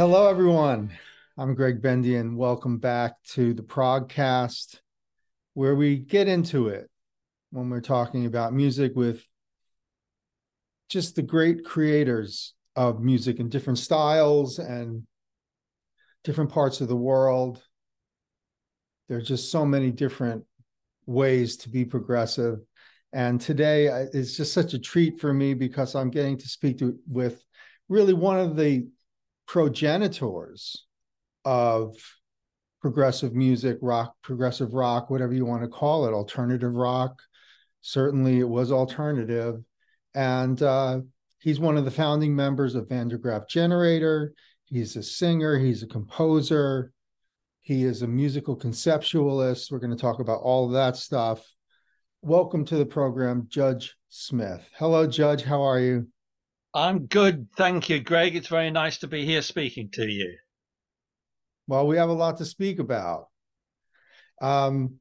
Hello, everyone. I'm Gregg Bendian, and welcome back to the Progcast, where we get into it when we're talking about music with just the great creators of music in different styles and different parts of the world. There are just so many different ways to be progressive. And today uh, is just such a treat for me because I'm getting to speak to, with really one of the progenitors of progressive music, rock, progressive rock, whatever you want to call it, alternative rock. Certainly it was alternative. And uh, he's one of the founding members of Van der Graaf Generator. He's a singer, he's a composer, he is a musical conceptualist. We're going to talk about all of that stuff. Welcome to the program, Judge Smith. Hello, Judge. How are you? I'm good. Thank you, Gregg. It's very nice to be here speaking to you. Well, we have a lot to speak about. Um,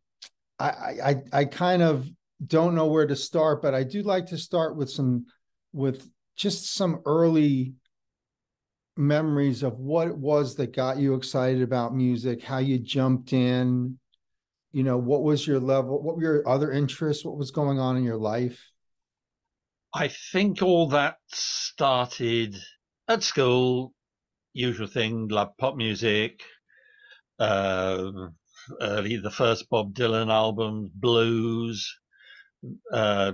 I, I, I kind of don't know where to start, but I do like to start with some, with just some early memories of what it was that got you excited about music, how you jumped in, you know, what was your level, what were your other interests, what was going on in your life? I think all that started at school, usual thing, love pop music, uh, early the first Bob Dylan albums, blues, uh,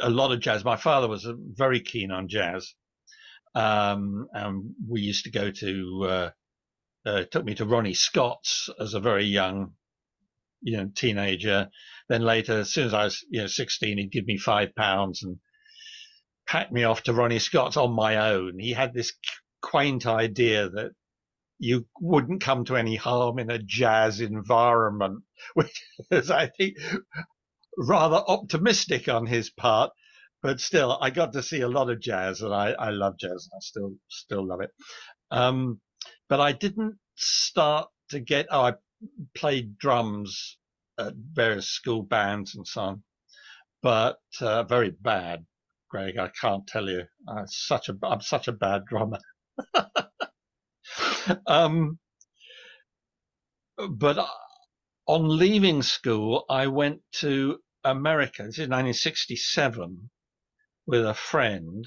a lot of jazz. My father was very keen on jazz. Um, and we used to go to, uh, uh, took me to Ronnie Scott's as a very young, you know, teenager. Then later, as soon as I was, you know, 16, he'd give me five pounds and pack me off to Ronnie Scott's on my own. He had this quaint idea that you wouldn't come to any harm in a jazz environment, which is, I think, rather optimistic on his part but still, I got to see a lot of jazz, and I, I love jazz. and I still still love it. Um, but I didn't start to get. Oh, I played drums at various school bands and so on, but uh, very bad, Gregg. I can't tell you. I'm such a I'm such a bad drummer. um, but uh, on leaving school, I went to America. This is 1967 with a friend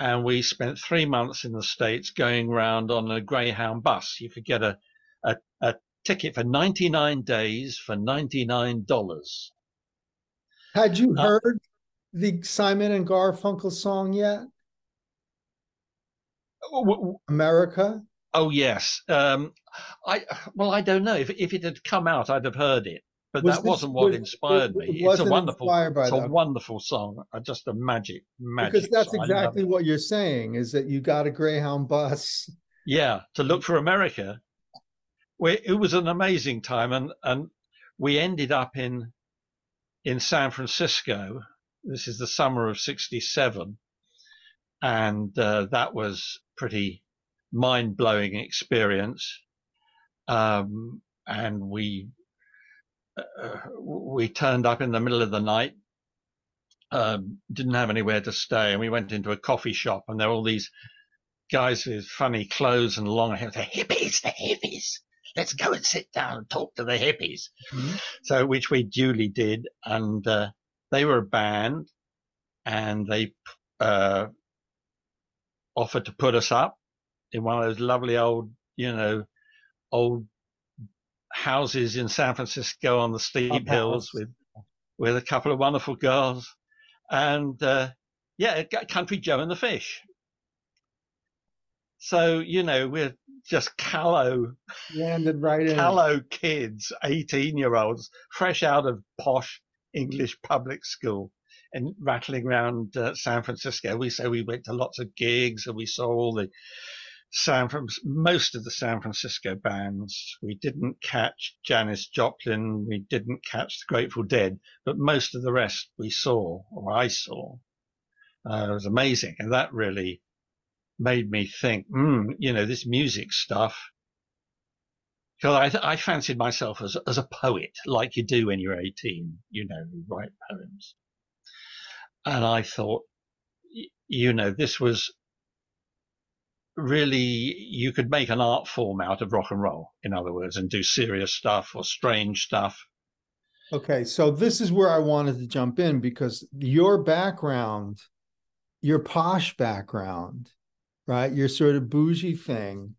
and we spent three months in the States going around on a Greyhound bus. You could get a, a, a ticket for 99 days for $99. Had you uh, heard the Simon and Garfunkel song yet? America? Oh yes. Um, I well, I don't know if if it had come out, I'd have heard it but was that this, wasn't what was, inspired me. It's a wonderful, it's a wonderful song, uh, just a magic, magic. Because that's song. exactly what you're saying is that you got a Greyhound bus. Yeah, to look for America. it was an amazing time, and and we ended up in in San Francisco. This is the summer of '67, and uh, that was pretty mind blowing experience. Um, and we uh, we turned up in the middle of the night, um, didn't have anywhere to stay, and we went into a coffee shop, and there were all these guys with funny clothes and long hair. The hippies, the hippies. Let's go and sit down and talk to the hippies. Mm-hmm. So, which we duly did, and uh, they were a band, and they uh, offered to put us up in one of those lovely old, you know, old houses in San Francisco on the steep hills with with a couple of wonderful girls, and uh, yeah, Country Joe and the Fish. So you know we're just callow, landed right in. callow kids, eighteen year olds, fresh out of posh English public school, and rattling around uh, San Francisco. We say we went to lots of gigs and we saw all the San most of the San Francisco bands. We didn't catch Janis Joplin, we didn't catch the Grateful Dead, but most of the rest we saw, or I saw. Uh, it was amazing, and that really made me think, mm, you know, this music stuff. Because I, I fancied myself as as a poet, like you do when you're 18. You know, you write poems, and I thought, you know, this was really you could make an art form out of rock and roll, in other words, and do serious stuff or strange stuff. Okay, so this is where I wanted to jump in because your background, your posh background, right? Your sort of bougie thing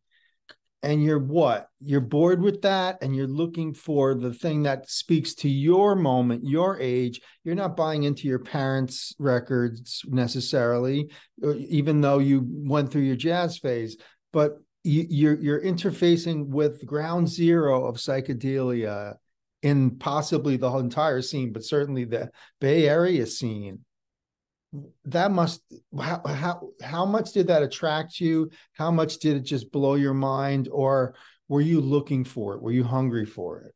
and you're what? You're bored with that and you're looking for the thing that speaks to your moment your age. You're not buying into your parents records necessarily uh, even though you went through your jazz phase but you, are you're interfacing with ground zero of psychedelia in possibly the entire scene but certainly the bay area scene that must how how how much did that attract you? How much did it just blow your mind or were you looking for it? Were you hungry for it?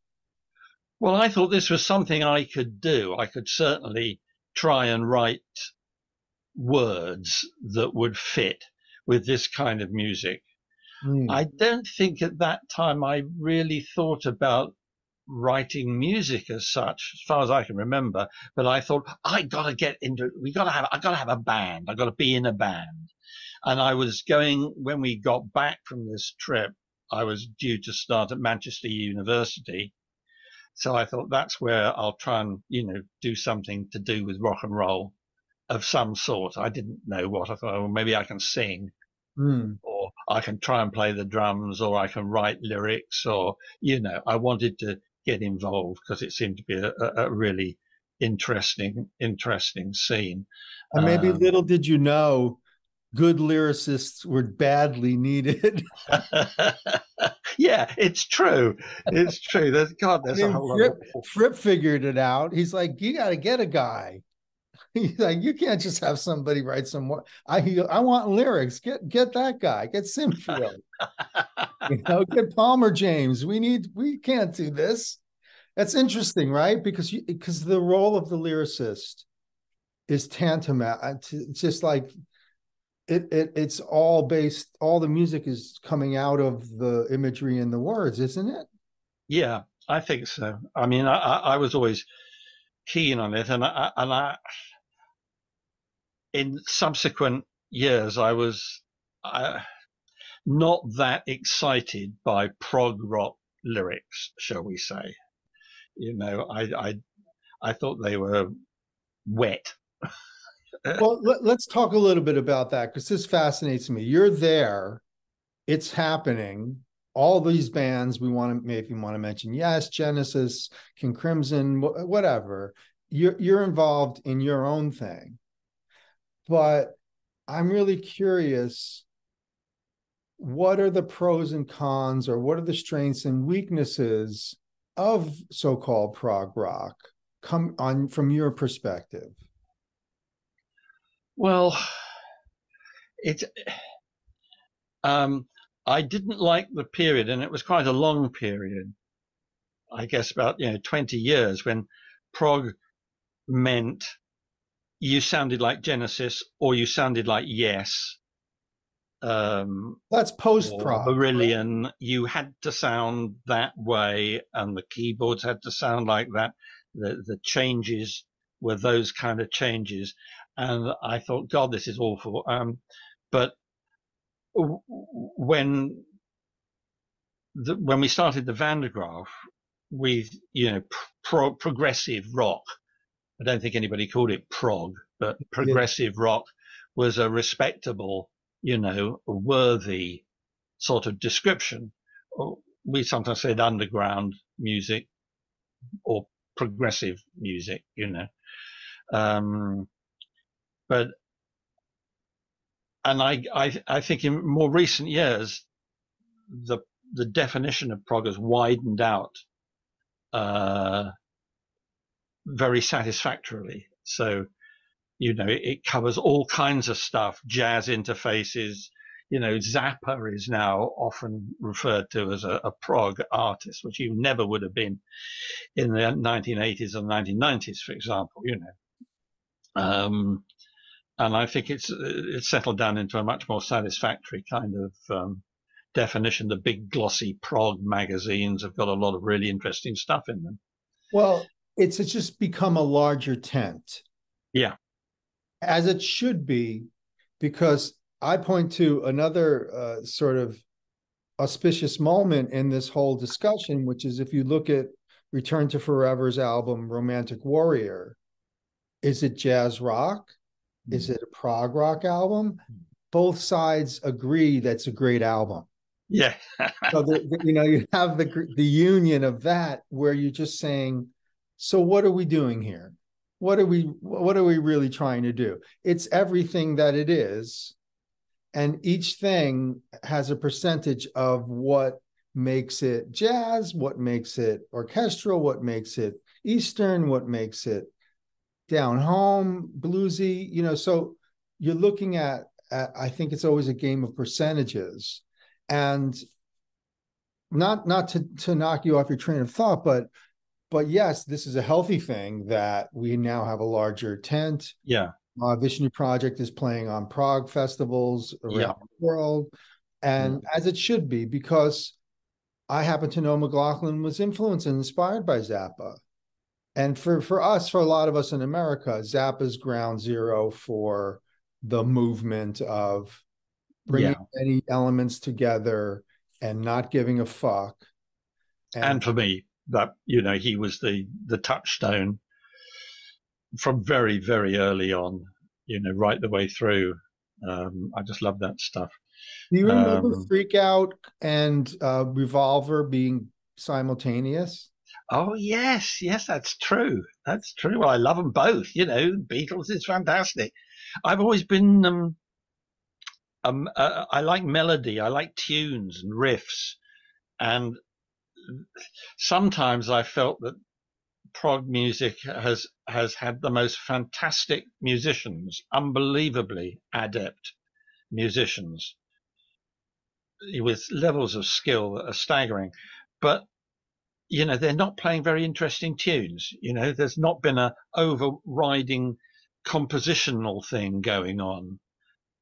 Well i thought this was something i could do. I could certainly try and write words that would fit with this kind of music. Mm. i don't think at that time i really thought about writing music as such, as far as I can remember. But I thought I got to get into. We got to have. I got to have a band. I got to be in a band. And I was going when we got back from this trip. I was due to start at Manchester University. So I thought that's where I'll try and, you know, do something to do with rock and roll of some sort. I didn't know what. I thought, well, maybe I can sing. Mm. Or I can try and play the drums, or I can write lyrics, or, you know, I wanted to get involved because it seemed to be a, a really interesting, interesting scene. And maybe um, little did you know, good lyricists were badly needed. yeah, it's true. It's true. There's God. There's I mean, a whole Fripp, of... Fripp figured it out. He's like, you got to get a guy. Like, you can't just have somebody write some. More. I I want lyrics. Get get that guy. Get Sinfield. you know, get Palmer James. We need. We can't do this. That's interesting, right? Because you because the role of the lyricist is tantamount. Uh, it's just like it, it it's all based. All the music is coming out of the imagery and the words, isn't it? Yeah, I think so. I mean, I, I was always keen on it, and I, and I in subsequent years, I was uh, not that excited by prog rock lyrics, shall we say. You know, I, I, I thought they were wet. well, let, us talk a little bit about that because this fascinates me. You're there, it's happening. All these bands we want to maybe want to mention, yes, Genesis, King Crimson, whatever. You're you're involved in your own thing but I'm really curious what are the pros and cons or what are the strengths and weaknesses of so-called prog rock come on from your perspective? Well it um i didn't like the period and it was quite a long period i guess about you know 20 years when prog meant you sounded like Genesis or you sounded like Yes. Um, That's post prog. Marillion. Right? You had to sound that way, and the keyboards had to sound like that. The the changes were those kind of changes, and I thought, God, this is awful. Um, but when the, when we started the Van der Graaf with you know pro- progressive rock I don't think anybody called it prog, but progressive yeah. rock was a respectable, you know, worthy sort of description. We sometimes said underground music or progressive music, you know. Um, but and I, I I think in more recent years the the definition of prog has widened out uh, very satisfactorily. So, you know, it, covers all kinds of stuff, jazz interfaces. You know, Zappa is now often referred to as a, a prog artist, which you never would have been in the 1980s and 1990s, for example. You know, um, and I think it's it's settled down into a much more satisfactory kind of um, definition. The big glossy prog magazines have got a lot of really interesting stuff in them. Well, it's it's just become a larger tent. Yeah. As it should be, because I point to another uh, sort of auspicious moment in this whole discussion, which is if you look at Return to Forever's album Romantic Warrior, is it jazz rock? Is it a prog rock album? Both sides agree that's a great album. Yeah. so the, the, you know you have the the union of that where you're just saying, so what are we doing here? What are we what are we really trying to do? It's everything that it is, and each thing has a percentage of what makes it jazz, what makes it orchestral, what makes it Eastern, what makes it down home, bluesy, you know. So you're looking at, at I think it's always a game of percentages. And not not to to knock you off your train of thought, but but yes, this is a healthy thing that we now have a larger tent. Yeah. Uh, Vishnu Project is playing on prog festivals around yeah. the world, and mm-hmm. as it should be, because I happen to know McLaughlin was influenced and inspired by Zappa. And for, for us, for a lot of us in America, Zappa's ground zero for the movement of bringing yeah. any elements together and not giving a fuck. And, and for me, that you know, he was the the touchstone from very very early on. You know, right the way through. Um, I just love that stuff. Do you remember um, Freak Out and uh, Revolver being simultaneous? Oh yes, yes, that's true. That's true. Well, I love them both. You know, Beatles is fantastic. I've always been. Um, um, uh, I like melody. I like tunes and riffs, and sometimes I felt that prog music has has had the most fantastic musicians, unbelievably adept musicians with levels of skill that are staggering. But you know, they're not playing very interesting tunes. You know, there's not been a overriding compositional thing going on.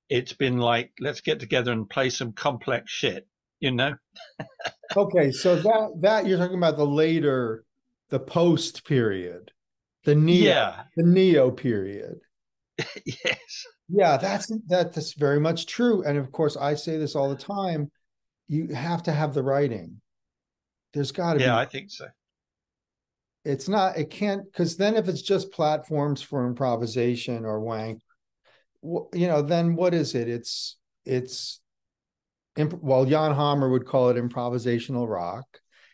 It's been like, let's get together and play some complex shit, you know? okay, so that that you're talking about the later, the post period, the neo, yeah. the neo period. yes. Yeah, that's that, that's very much true. And of course, I say this all the time. You have to have the writing there's got to yeah, be. Yeah, I think so. It's not. It can't because then if it's just platforms for improvisation or wank, you know, then what is it? It's it's. Well, Jan Hammer would call it improvisational rock.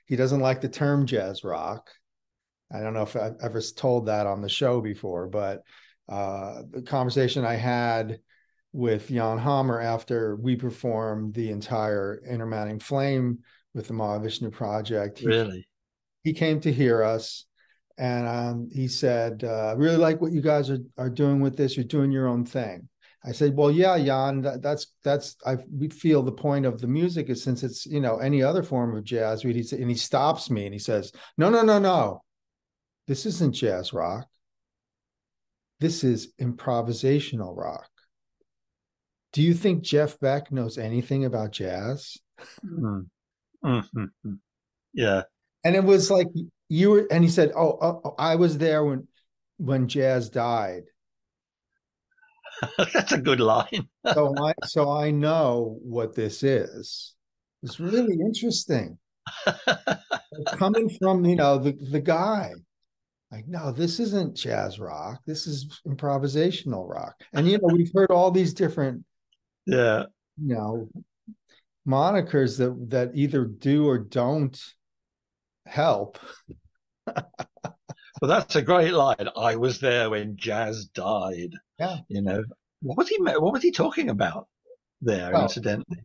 He doesn't like the term jazz rock. I don't know if I've ever told that on the show before, but uh, the conversation I had with Jan Hammer after we performed the entire Inner Mounting Flame with the Mahavishnu project. He, really? He came to hear us and um, he said, uh, I really like what you guys are, are doing with this. You're doing your own thing. I said, well, yeah, Jan, that, that's, that's, I we feel the point of the music is since it's, you know, any other form of jazz. And he, and he stops me and he says, no, no, no, no. This isn't jazz rock. This is improvisational rock. Do you think Jeff Beck knows anything about jazz? Mm. Mm-hmm. Yeah. And it was like you were, and he said, oh, oh, oh I was there when when jazz died." That's a good line. so I so I know what this is. It's really interesting. Coming from you know the the guy, like no, this isn't jazz rock. This is improvisational rock. And you know we've heard all these different, yeah, you know, monikers that that either do or don't help. well, that's a great line. I was there when jazz died. Yeah, you know what was he? What was he talking about there? Well, incidentally,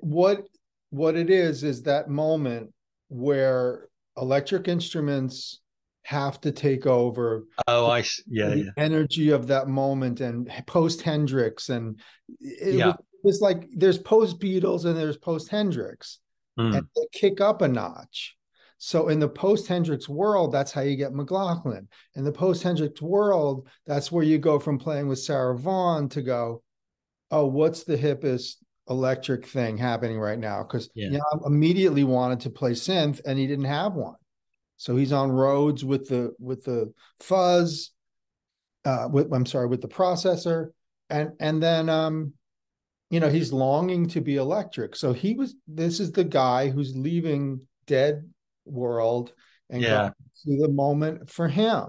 what what it is is that moment where electric instruments have to take over. Oh, I yeah, the yeah. energy of that moment and post Hendrix and it yeah. was it's like there's post Beatles and there's post Hendrix, mm. and they kick up a notch. So in the post Hendrix world, that's how you get McLaughlin. In the post Hendrix world, that's where you go from playing with Sarah Vaughan to go, oh, what's the hippest electric thing happening right now? Because yeah. Jan immediately wanted to play synth and he didn't have one. So he's on Rhodes with the with the fuzz, uh, with I'm sorry, with the processor, and and then um, you know, he's longing to be electric. So he was, this is the guy who's leaving dead world and Yeah. to the moment for him.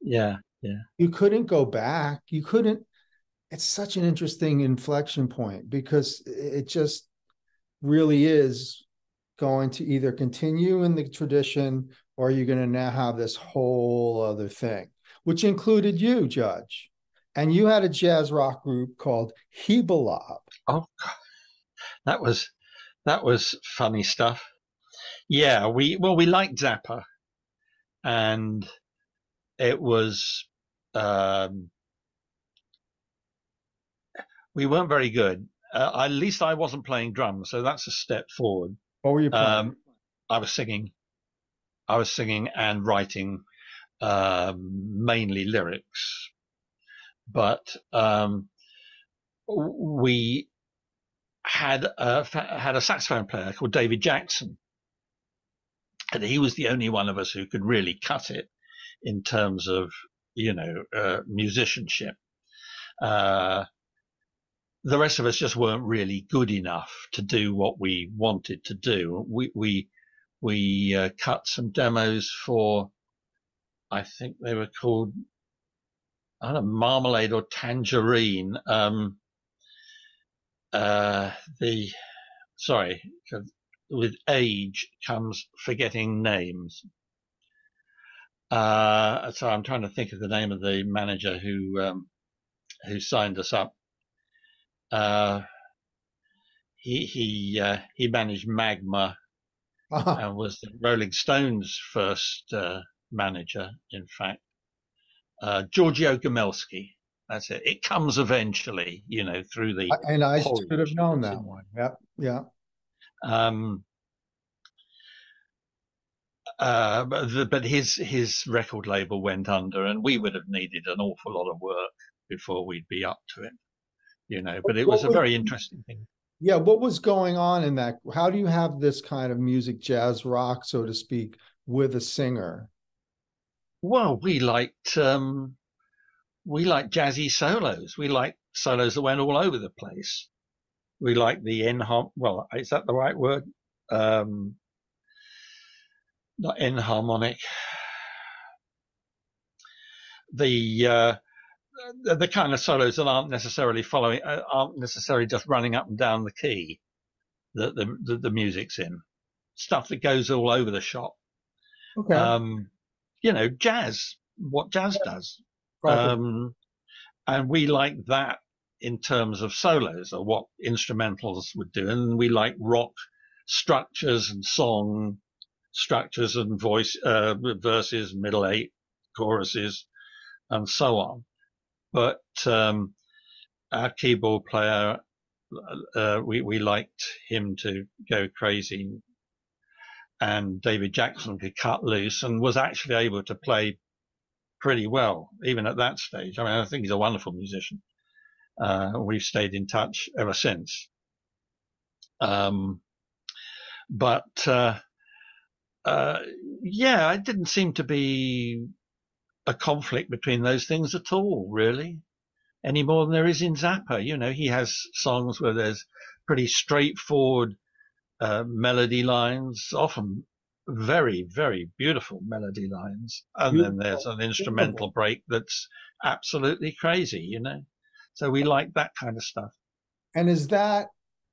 Yeah. Yeah. You couldn't go back. You couldn't. It's such an interesting inflection point because it just really is going to either continue in the tradition or you're going to now have this whole other thing, which included you, Judge. And you had a jazz rock group called Heebalob. Oh, God. that was that was funny stuff. Yeah, we well we liked Zappa, and it was um, we weren't very good. Uh, at least I wasn't playing drums, so that's a step forward. What were you playing? Um, I was singing, I was singing and writing um, mainly lyrics, but um, we had a, had a saxophone player called David Jackson, and he was the only one of us who could really cut it in terms of you know uh, musicianship. Uh, the rest of us just weren't really good enough to do what we wanted to do. We we we uh, cut some demos for, I think they were called, I don't know, Marmalade or Tangerine. Um, uh, the sorry, with age comes forgetting names. Uh, so I'm trying to think of the name of the manager who um, who signed us up. Uh, he he uh, he managed Magma Uh-huh. and was the Rolling Stones' first uh, manager. In fact, uh, Giorgio Gomelsky. That's it. It comes eventually, you know, through the. and I should have known that one. Yep. Yeah. Um, uh, but, the, but his his record label went under, and we would have needed an awful lot of work before we'd be up to it, you know. But it was a very interesting thing. Yeah. What was going on in that? How do you have this kind of music, jazz rock, so to speak, with a singer? Well, we liked um, we liked jazzy solos. We liked solos that went all over the place. We like the enharm. Well, is that the right word? Um, not enharmonic. The uh, the, the kind of solos that aren't necessarily following, uh, aren't necessarily just running up and down the key that the, the the music's in. Stuff that goes all over the shop. Okay. Um, you know, jazz, what jazz does. Proper. Um, and we like that in terms of solos or what instrumentals would do. And we like rock structures and song structures and voice, uh, verses, middle eight, choruses, and so on. But, um, our keyboard player, uh, we, we liked him to go crazy and David Jackson could cut loose and was actually able to play pretty well, even at that stage. I mean, I think he's a wonderful musician. Uh, we've stayed in touch ever since. Um, but, uh, uh, yeah, it didn't seem to be a conflict between those things at all, really, any more than there is in Zappa. You know, he has songs where there's pretty straightforward uh, melody lines, often very, very beautiful melody lines. And then there's an instrumental break that's absolutely crazy, you know? So we like that kind of stuff. And is that,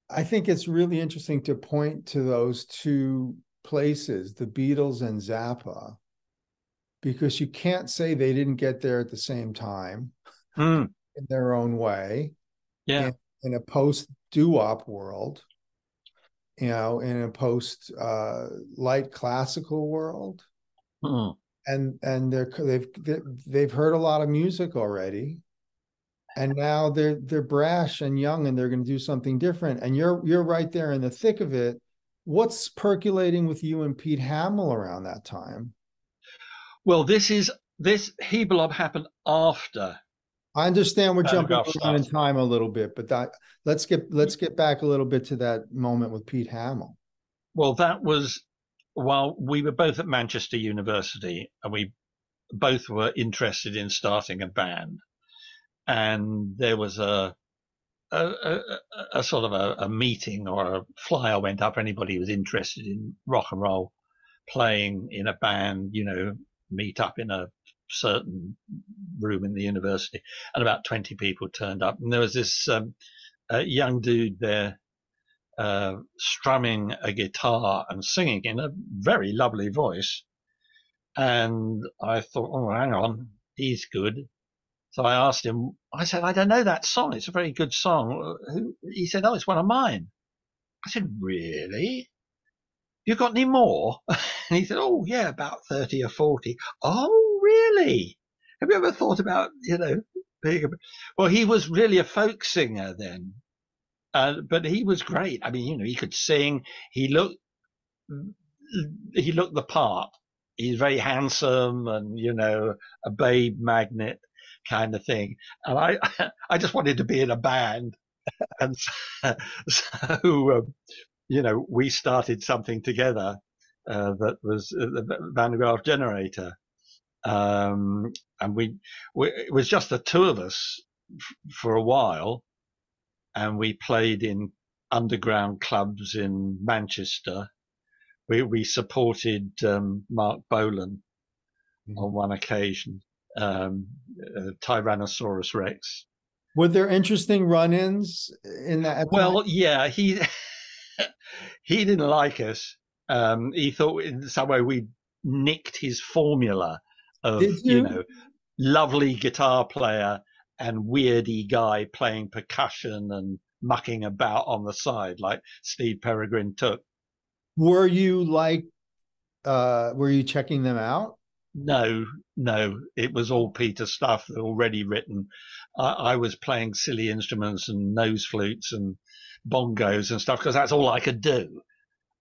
I think it's really interesting to point to those two places, the Beatles and Zappa, because you can't say they didn't get there at the same time Mm, in their own way yeah. in a post doo-wop world, you know, in a post uh, light classical world. Mm, and and they're they've they've heard a lot of music already and now they're they're brash and young and they're going to do something different and you're you're right there in the thick of it what's percolating with you and Pete Hammill around that time Well, this is, this Heebalob happened after. I understand we're jumping around in time a little bit but that let's get let's get back a little bit to that moment with Pete Hammill Well, that was while we were both at Manchester University and we both were interested in starting a band. And there was a, a, a, a sort of a, a, meeting or a flyer went up anybody who was interested in rock and roll playing in a band, you know, meet up in a certain room in the university, and about 20 people turned up. And there was this um, young dude there uh, strumming a guitar and singing in a very lovely voice. And I thought, oh, hang on, he's good. So I asked him, I said, I don't know that song. It's a very good song. He said, oh, it's one of mine. I said, really? You got any more? And he said, oh, yeah, about 30 or 40. Oh, really? Have you ever thought about, you know, being a... Well, he was really a folk singer then. Uh, but he was great. I mean, you know, he could sing. He looked, he looked the part. He's very handsome and, you know, a babe magnet kind of thing. And I, I just wanted to be in a band. and so, so um, you know, we started something together uh, that was uh, the Van Graaff generator. Um, and we, we, it was just the two of us f- for a while. And we played in underground clubs in Manchester. We, we supported um, Marc Bolan mm-hmm. on one occasion um, uh, Tyrannosaurus Rex. Were there interesting run-ins in that? Well, yeah, he he didn't like us. Um, he thought in some way we nicked his formula of you? you? know lovely guitar player and weirdy guy playing percussion and mucking about on the side like Steve Peregrin Took. Were you like uh were you checking them out? No, no, it was all Peter stuff already written. I, I was playing silly instruments and nose flutes and bongos and stuff because that's all I could do.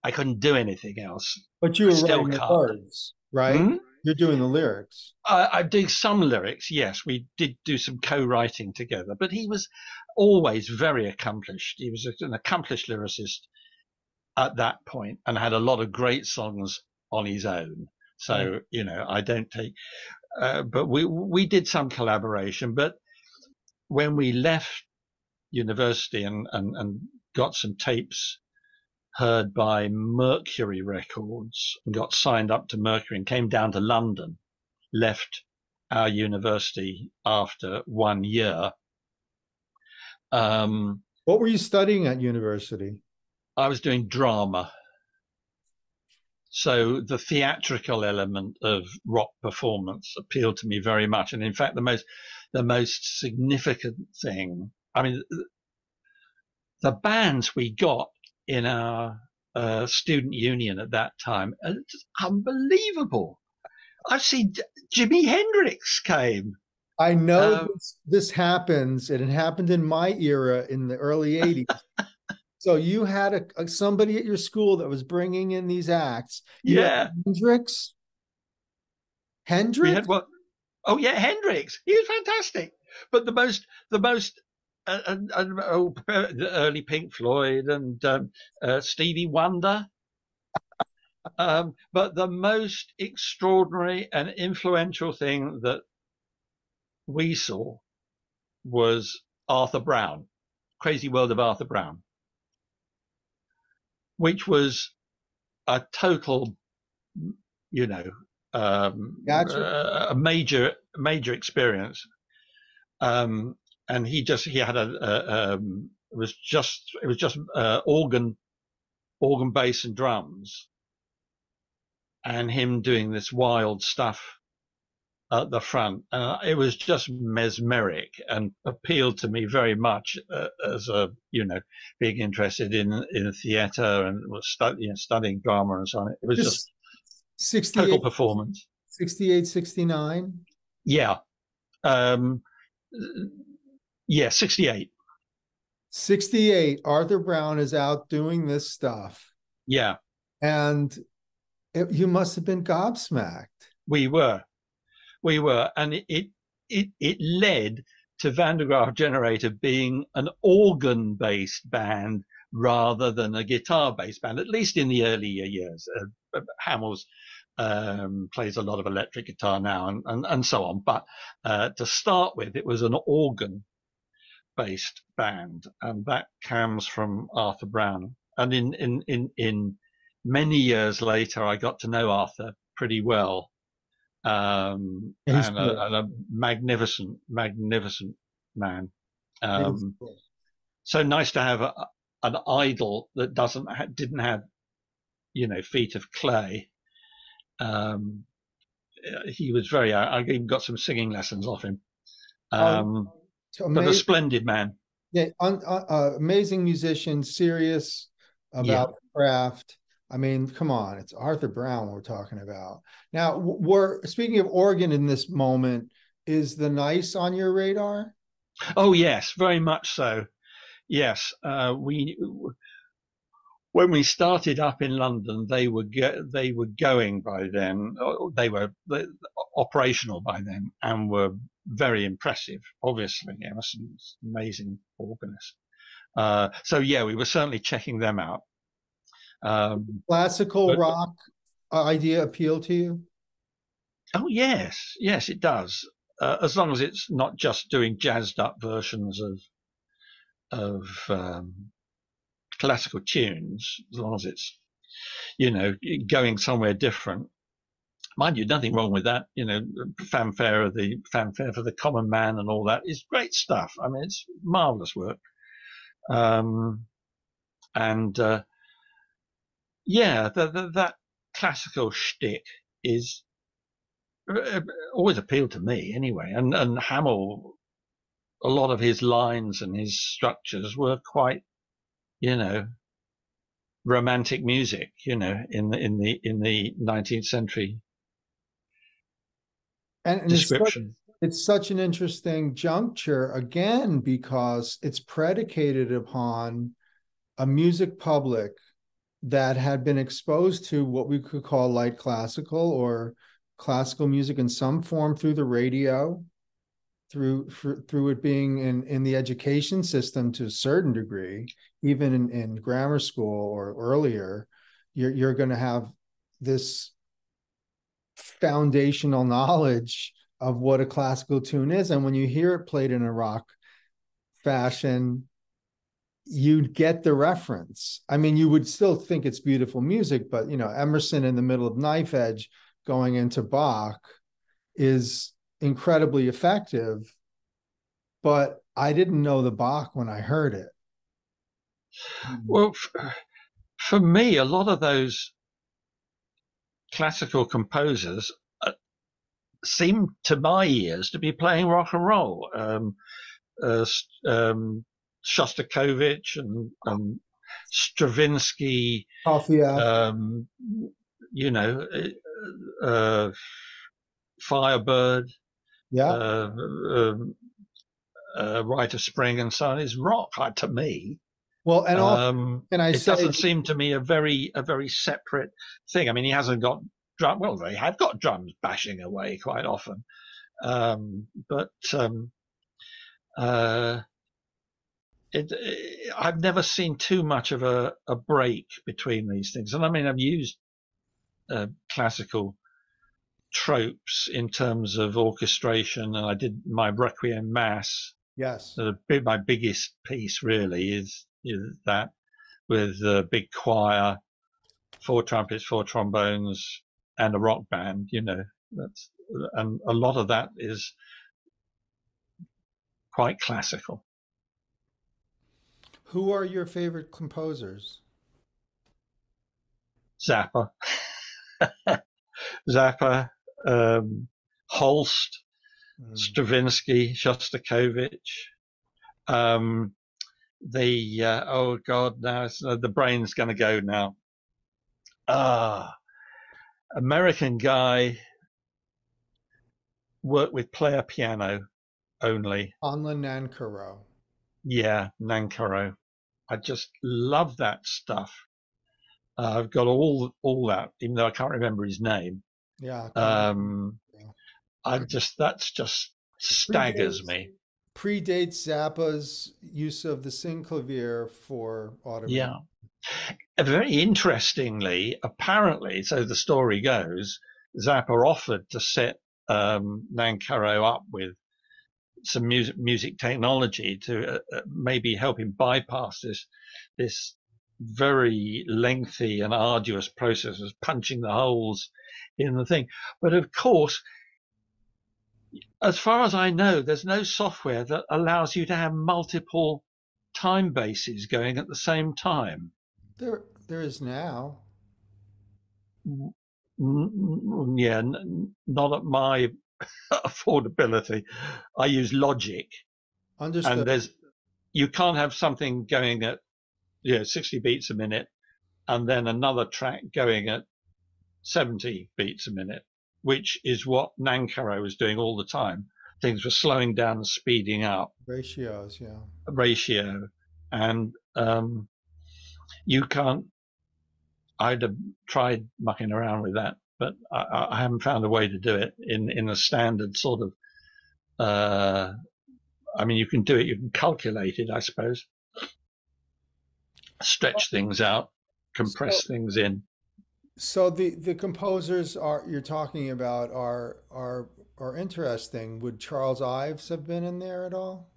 I couldn't do anything else. But you were writing the words, right? Hmm? You're doing the lyrics. I, I do some lyrics. Yes, we did do some co-writing together. But he was always very accomplished. He was an accomplished lyricist at that point and had a lot of great songs on his own. So you know, I don't take, uh, but we we did some collaboration. But when we left university and and, and got some tapes heard by Mercury Records and got signed up to Mercury and came down to London, left our university after one year. Um, what were you studying at university? I was doing drama. So the theatrical element of rock performance appealed to me very much. And in fact, the most, the most significant thing, I mean, the bands we got in our uh, student union at that time are just unbelievable. I've seen Jimi Hendrix came. I know um, this, this happens, and it happened in my era in the early 80s. So you had a, a, somebody at your school that was bringing in these acts. You yeah, Hendrix. Hendrix. Had, well, oh yeah, Hendrix. He was fantastic. But the most, the most, uh, uh, oh, the early Pink Floyd and um, uh, Stevie Wonder. um, but the most extraordinary and influential thing that we saw was Arthur Brown, Crazy World of Arthur Brown which was a total, you know, um, gotcha. a, a, major major experience. Um, and he just he had a, a um, it was just it was just uh, organ organ bass and drums and him doing this wild stuff at the front. Uh, it was just mesmeric and appealed to me very much uh, as a, you know, being interested in in theatre and was stu- you know, studying drama and so on. It was just, just total performance. 68, 69? Yeah. Um, yeah, 68. 68. Arthur Brown is out doing this stuff. Yeah. And it, you must have been gobsmacked. We were we were, and it it it, led to Van der Graaf Generator being an organ based band rather than a guitar based band, at least in the earlier years. Uh, um, plays a lot of electric guitar now and, and, and so on. But uh, to start with, it was an organ based band, and that comes from Arthur Brown. And in, in, in, in many years later, I got to know Arthur pretty well. Um, and, a, and, a, magnificent, magnificent man. Um. So nice to have a, an idol that doesn't ha- didn't have, you know, feet of clay. Um, he was very. I even got some singing lessons off him. Oh, um, um but a splendid man. Yeah, un, uh, uh, amazing musician, serious about yeah. craft. I mean, come on, it's Arthur Brown we're talking about. Now, we're speaking of organ in this moment. Is the Nice on your radar? Oh yes, very much so. Yes, uh, we when we started up in London, they were they were going by then. They were operational by then and were very impressive. Obviously, Emerson's amazing organist. Uh, so yeah, we were certainly checking them out. Um, Classical but, rock idea appeal to you? Oh yes, yes, it does. Uh, as long as it's not just doing jazzed up versions of of um, classical tunes, as long as it's you know going somewhere different. Mind you, nothing wrong with that. You know, fanfare of the fanfare for the common man and all that is great stuff. I mean, it's marvelous work. Um, and uh, yeah, the, the, that classical shtick is uh, always appealed to me anyway. And and Hammill, a lot of his lines and his structures were quite, you know, romantic music. You know, in the in the in the nineteenth century and, and description. It's such, it's such an interesting juncture again because it's predicated upon a music public that had been exposed to what we could call light classical or classical music in some form through the radio through for, through it being in in the education system to a certain degree even in, in grammar school or earlier you're you're going to have this foundational knowledge of what a classical tune is. And when you hear it played in a rock fashion you'd get the reference. I mean, you would still think it's beautiful music, but you know, Emerson in the middle of Knife Edge going into Bach is incredibly effective. But I didn't know the Bach when I heard it. Well, for me, a lot of those classical composers uh, seem to my ears to be playing rock and roll. Um, uh, um, Shostakovich and, and Stravinsky. Oh, yeah. Um, you know, uh, Firebird. Yeah. Uh, um, uh, Rite of Spring and so on is rock uh, to me. Well, and um, and I it say, doesn't seem to me a very a very separate thing. I mean, he hasn't got drum. Well, they have got drums bashing away quite often, um, but um, uh, it, it, I've never seen too much of a, a break between these things. And I mean, I've used uh, classical tropes in terms of orchestration, and I did my Requiem Mass. Yes. my biggest piece really is is that with a big choir, four trumpets, four trombones, and a rock band. You know, that's and a lot of that is quite classical. Who are your favorite composers? Zappa, Zappa, um, Holst, mm. Stravinsky, Shostakovich. Um, the uh, oh god, now uh, the brain's going to go now. Ah, American guy worked with player piano only. Conlon Nancarrow yeah, Nancarrow. I just love that stuff. Uh, I've got all all that, even though I can't remember his name. Yeah. Um, yeah. I just that's just staggers predates, me. Predates Zappa's use of the synclavier for automatic. Yeah. Very interestingly, apparently, so the story goes, Zappa offered to set um, Nancarrow up with some music music technology to uh, uh, maybe help him bypass this this very lengthy and arduous process of punching the holes in the thing. But of course, as far as I know, there's no software that allows you to have multiple time bases going at the same time. There, there is now. Yeah, not at my affordability. I use Logic. Understood. And there's, you can't have something going at, yeah, 60 beats a minute and then another track going at 70 beats a minute, which is what Nancarrow was doing all the time. Things were slowing down and speeding up. Ratios, yeah. Ratio. And um, you can't, I'd have tried mucking around with that, but I, I haven't found a way to do it in, in a standard sort of, uh, I mean, you can do it, you can calculate it, I suppose. Stretch things out, compress so, things in. So the the composers are you're talking about are are are interesting. Would Charles Ives have been in there at all?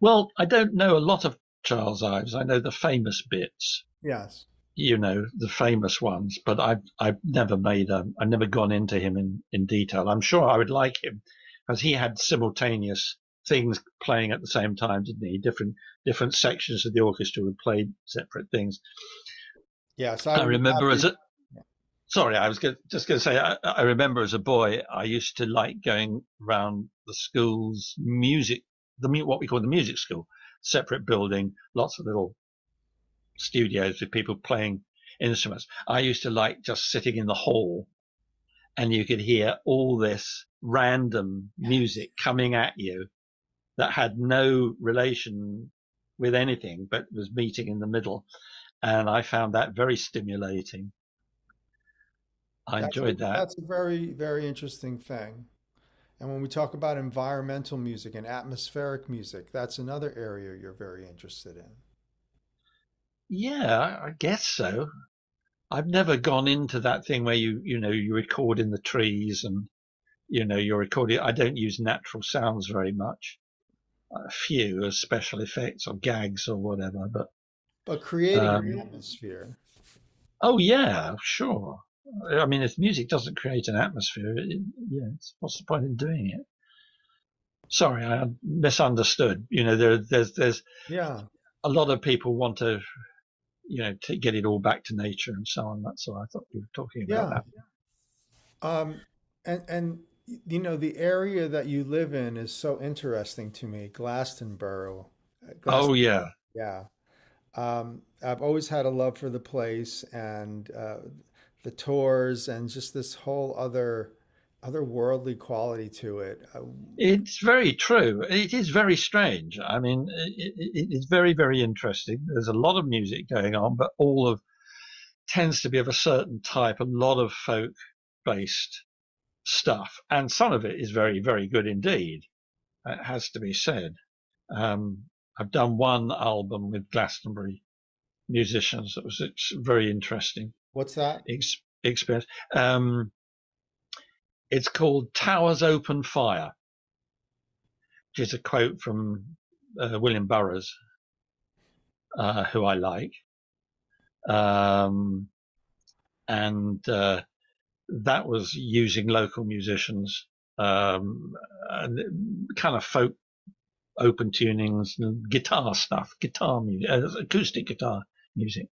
Well, I don't know a lot of Charles Ives. I know the famous bits. Yes. You know the famous ones, but I've I've never made a I've never gone into him in in detail. I'm sure I would like him because he had simultaneous things playing at the same time, didn't he? Different different sections of the orchestra would play separate things. Yes, I, I remember as a sorry, I was just going to say, I, I, remember as a boy, I used to like going around the school's music, the what we call the music school, separate building, lots of little studios with people playing instruments. I used to like just sitting in the hall and you could hear all this random music coming at you that had no relation with anything, but was meeting in the middle. And I found that very stimulating. I That's enjoyed a, that. That's a very, very interesting thing. And when we talk about environmental music and atmospheric music, that's another area you're very interested in. Yeah, I guess so. I've never gone into that thing where you, you know, you record in the trees and, you know, you're recording. I don't use natural sounds very much. A few as special effects or gags or whatever, but. But creating um, an atmosphere. Oh yeah, sure. I mean, if music doesn't create an atmosphere, it, yeah, what's the point in doing it? Sorry, I misunderstood. You know, there, there's, there's, yeah, a lot of people want to, you know, to get it all back to nature and so on. That's all I thought you were talking about. Yeah. That. Um, and and you know, the area that you live in is so interesting to me, Glastonbury. Glastonbury. Oh yeah, yeah. Um, I've always had a love for the place, and uh, the tours and just this whole other otherworldly quality to it. Uh, it's very true. It is very strange. I mean, it, it, it's very, very interesting. There's a lot of music going on, but all of tends to be of a certain type. A lot of folk based stuff, and some of it is very, very good indeed. It has to be said. Um, I've done one album with Glastonbury musicians that was very interesting. What's that? Ex- experience. Um, it's called Towers Open Fire, which is a quote from uh, William Burroughs, uh, who I like. Um, and uh, that was using local musicians um, and kind of folk open tunings and guitar stuff, guitar music, uh, acoustic guitar music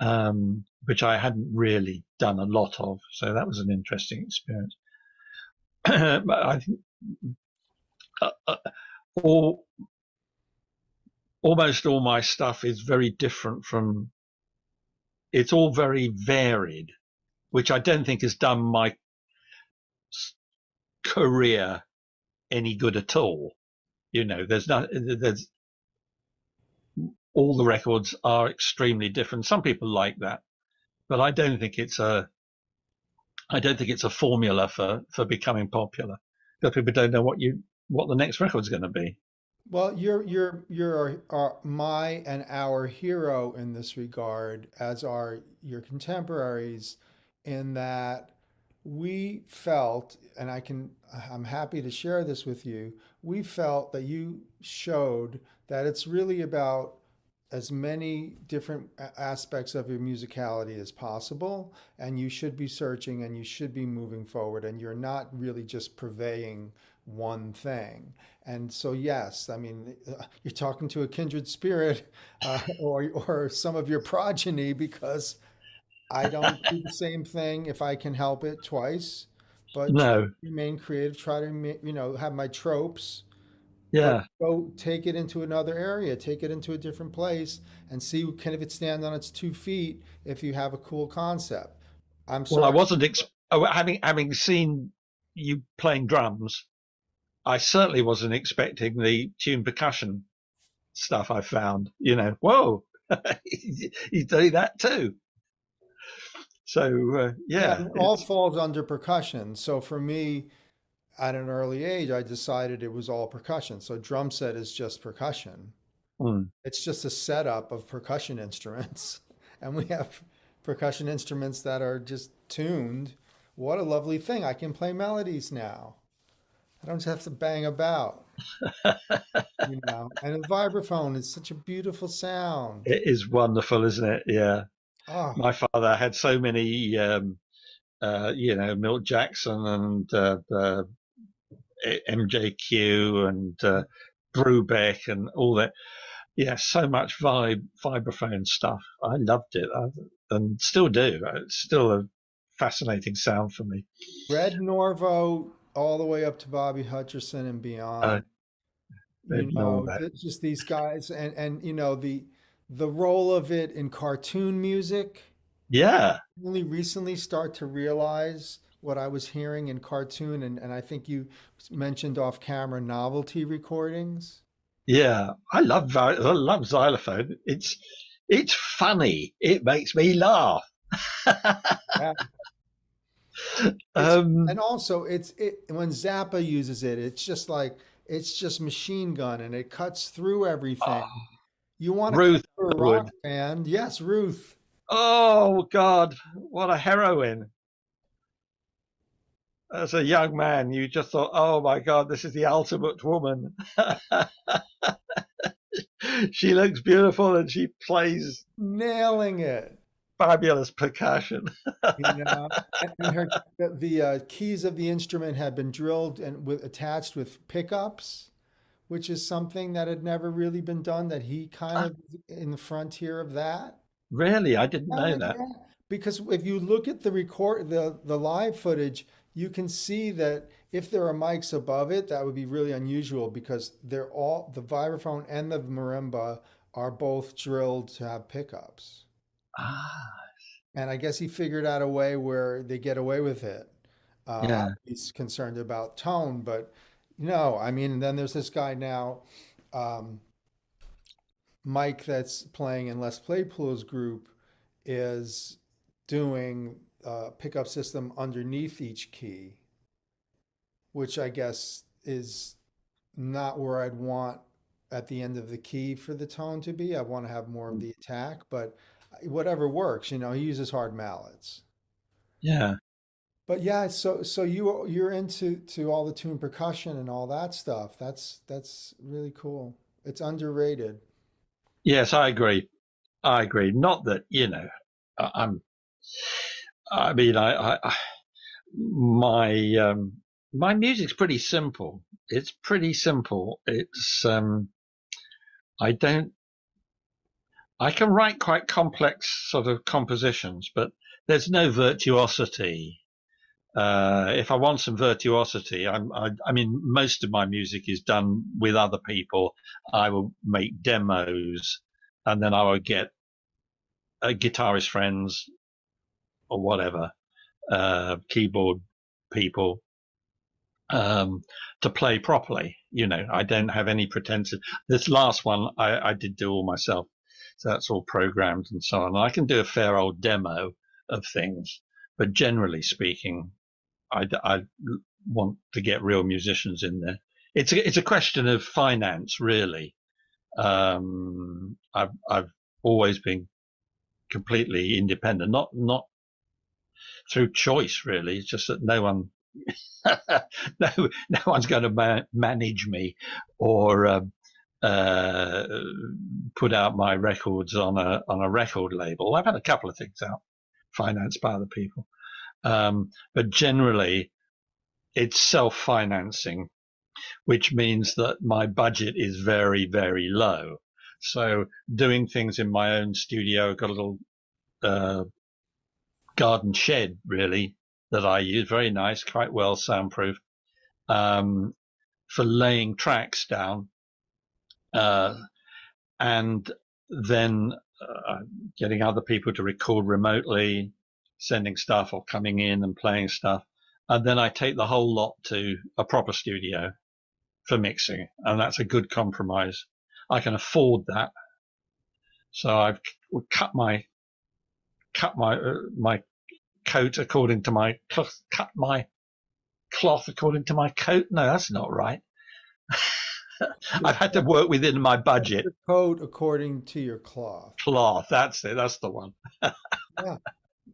um, which I hadn't really done a lot of. So that was an interesting experience. I think uh, uh, all, almost all my stuff is very different from. It's all very varied, which I don't think has done my career any good at all. You know, there's not there's all the records are extremely different. Some people like that, but I don't think it's a I don't think it's a formula for for becoming popular because people don't know what you what the next record's going to be. Well, you're you're you're our, my and our hero in this regard, as are your contemporaries, in that we felt, and I can, I'm happy to share this with you. We felt that you showed that it's really about as many different aspects of your musicality as possible and you should be searching and you should be moving forward and you're not really just purveying one thing. And so yes i mean uh, you're talking to a kindred spirit uh, or, or some of your progeny because i don't do the same thing if i can help it twice but no. remain creative try to you know have my tropes yeah. go take it into another area, take it into a different place, and see can if it stand on its two feet if you have a cool concept. I'm sorry. Well, I wasn't ex- oh, having having seen you playing drums. I certainly wasn't expecting the tune percussion stuff I found. You know, whoa, he's doing that too. So uh, yeah, yeah all falls under percussion. So for me, at an early age, I decided it was all percussion. So drum set is just percussion. Mm. It's just a setup of percussion instruments. And we have percussion instruments that are just tuned. What a lovely thing. I can play melodies now. I don't have to bang about. you know, and a vibraphone is such a beautiful sound. It is wonderful, isn't it? Yeah. Oh. My father had so many um, uh, you know, Milt Jackson and uh, uh, MJQ and uh, Brubeck and all that. Yeah, so much vibe, vibraphone stuff. I loved it I, and still do. It's still a fascinating sound for me. Red Norvo all the way up to Bobby Hutcherson and beyond. Uh, you know, just these guys and and you know the the role of it in cartoon music. Yeah. Only recently start to realize what I was hearing in cartoon, and, and I think you mentioned off camera novelty recordings. Yeah, I love I love xylophone. It's it's funny. It makes me laugh. yeah. um, and also, it's it when Zappa uses it, it's just like it's just machine gun, and it cuts through everything. Oh, you want to Ruth a rock band? Yes, Ruth. Oh God, what a heroine! As a young man, you just thought, oh my God, this is the ultimate woman. she looks beautiful and she plays nailing it. Fabulous percussion. you know, and her, the uh, keys of the instrument had been drilled and with, attached with pickups, which is something that had never really been done. That he kind of in the frontier of that. Really, I didn't know that. Yeah. Because if you look at the record, the the live footage, you can see that if there are mics above it, that would be really unusual because they're all the vibraphone and the marimba are both drilled to have pickups. Ah. And I guess he figured out a way where they get away with it. Uh, yeah. He's concerned about tone, but no, I mean, then there's this guy now, um, Mike, that's playing in Les Claypool's group, is doing uh, pickup system underneath each key, which I guess is not where I'd want at the end of the key for the tone to be. I want to have more of the attack, but whatever works. You know, he uses hard mallets. Yeah. But yeah, so so you you're into to all the tune percussion and all that stuff. That's that's really cool. It's underrated. Yes, I agree. I agree. Not that you know, I'm I mean, I, I my um, my music's pretty simple. It's pretty simple. It's um, I don't. I can write quite complex sort of compositions, but there's no virtuosity. Uh, if I want some virtuosity, I'm, I, I mean, most of my music is done with other people. I will make demos, and then I will get uh, guitarist friends or whatever, uh, keyboard people, um, to play properly. You know, I don't have any pretension. This last one I, I did do all myself. So that's all programmed and so on. I can do a fair old demo of things, but generally speaking, I, I want to get real musicians in there. It's a, it's a question of finance, really. Um, I've, I've always been completely independent, not, not through choice, really. It's just that no one, no, no one's going to ma- manage me or um, uh, put out my records on a on a record label. I've had a couple of things out financed by other people, um, but generally, it's self-financing, which means that my budget is very very low. So doing things in my own studio, got a little uh, garden shed really that I use, very nice, quite well soundproof, um, for laying tracks down uh, and then uh, getting other people to record remotely, sending stuff or coming in and playing stuff. And then I take the whole lot to a proper studio for mixing. And that's a good compromise. I can afford that. So I've cut my, cut my, uh, my coat according to my, cloth, cut my cloth according to my coat. No, that's not right. I've had to work within my budget. Code according to your cloth. Cloth, that's it. That's the one. yeah,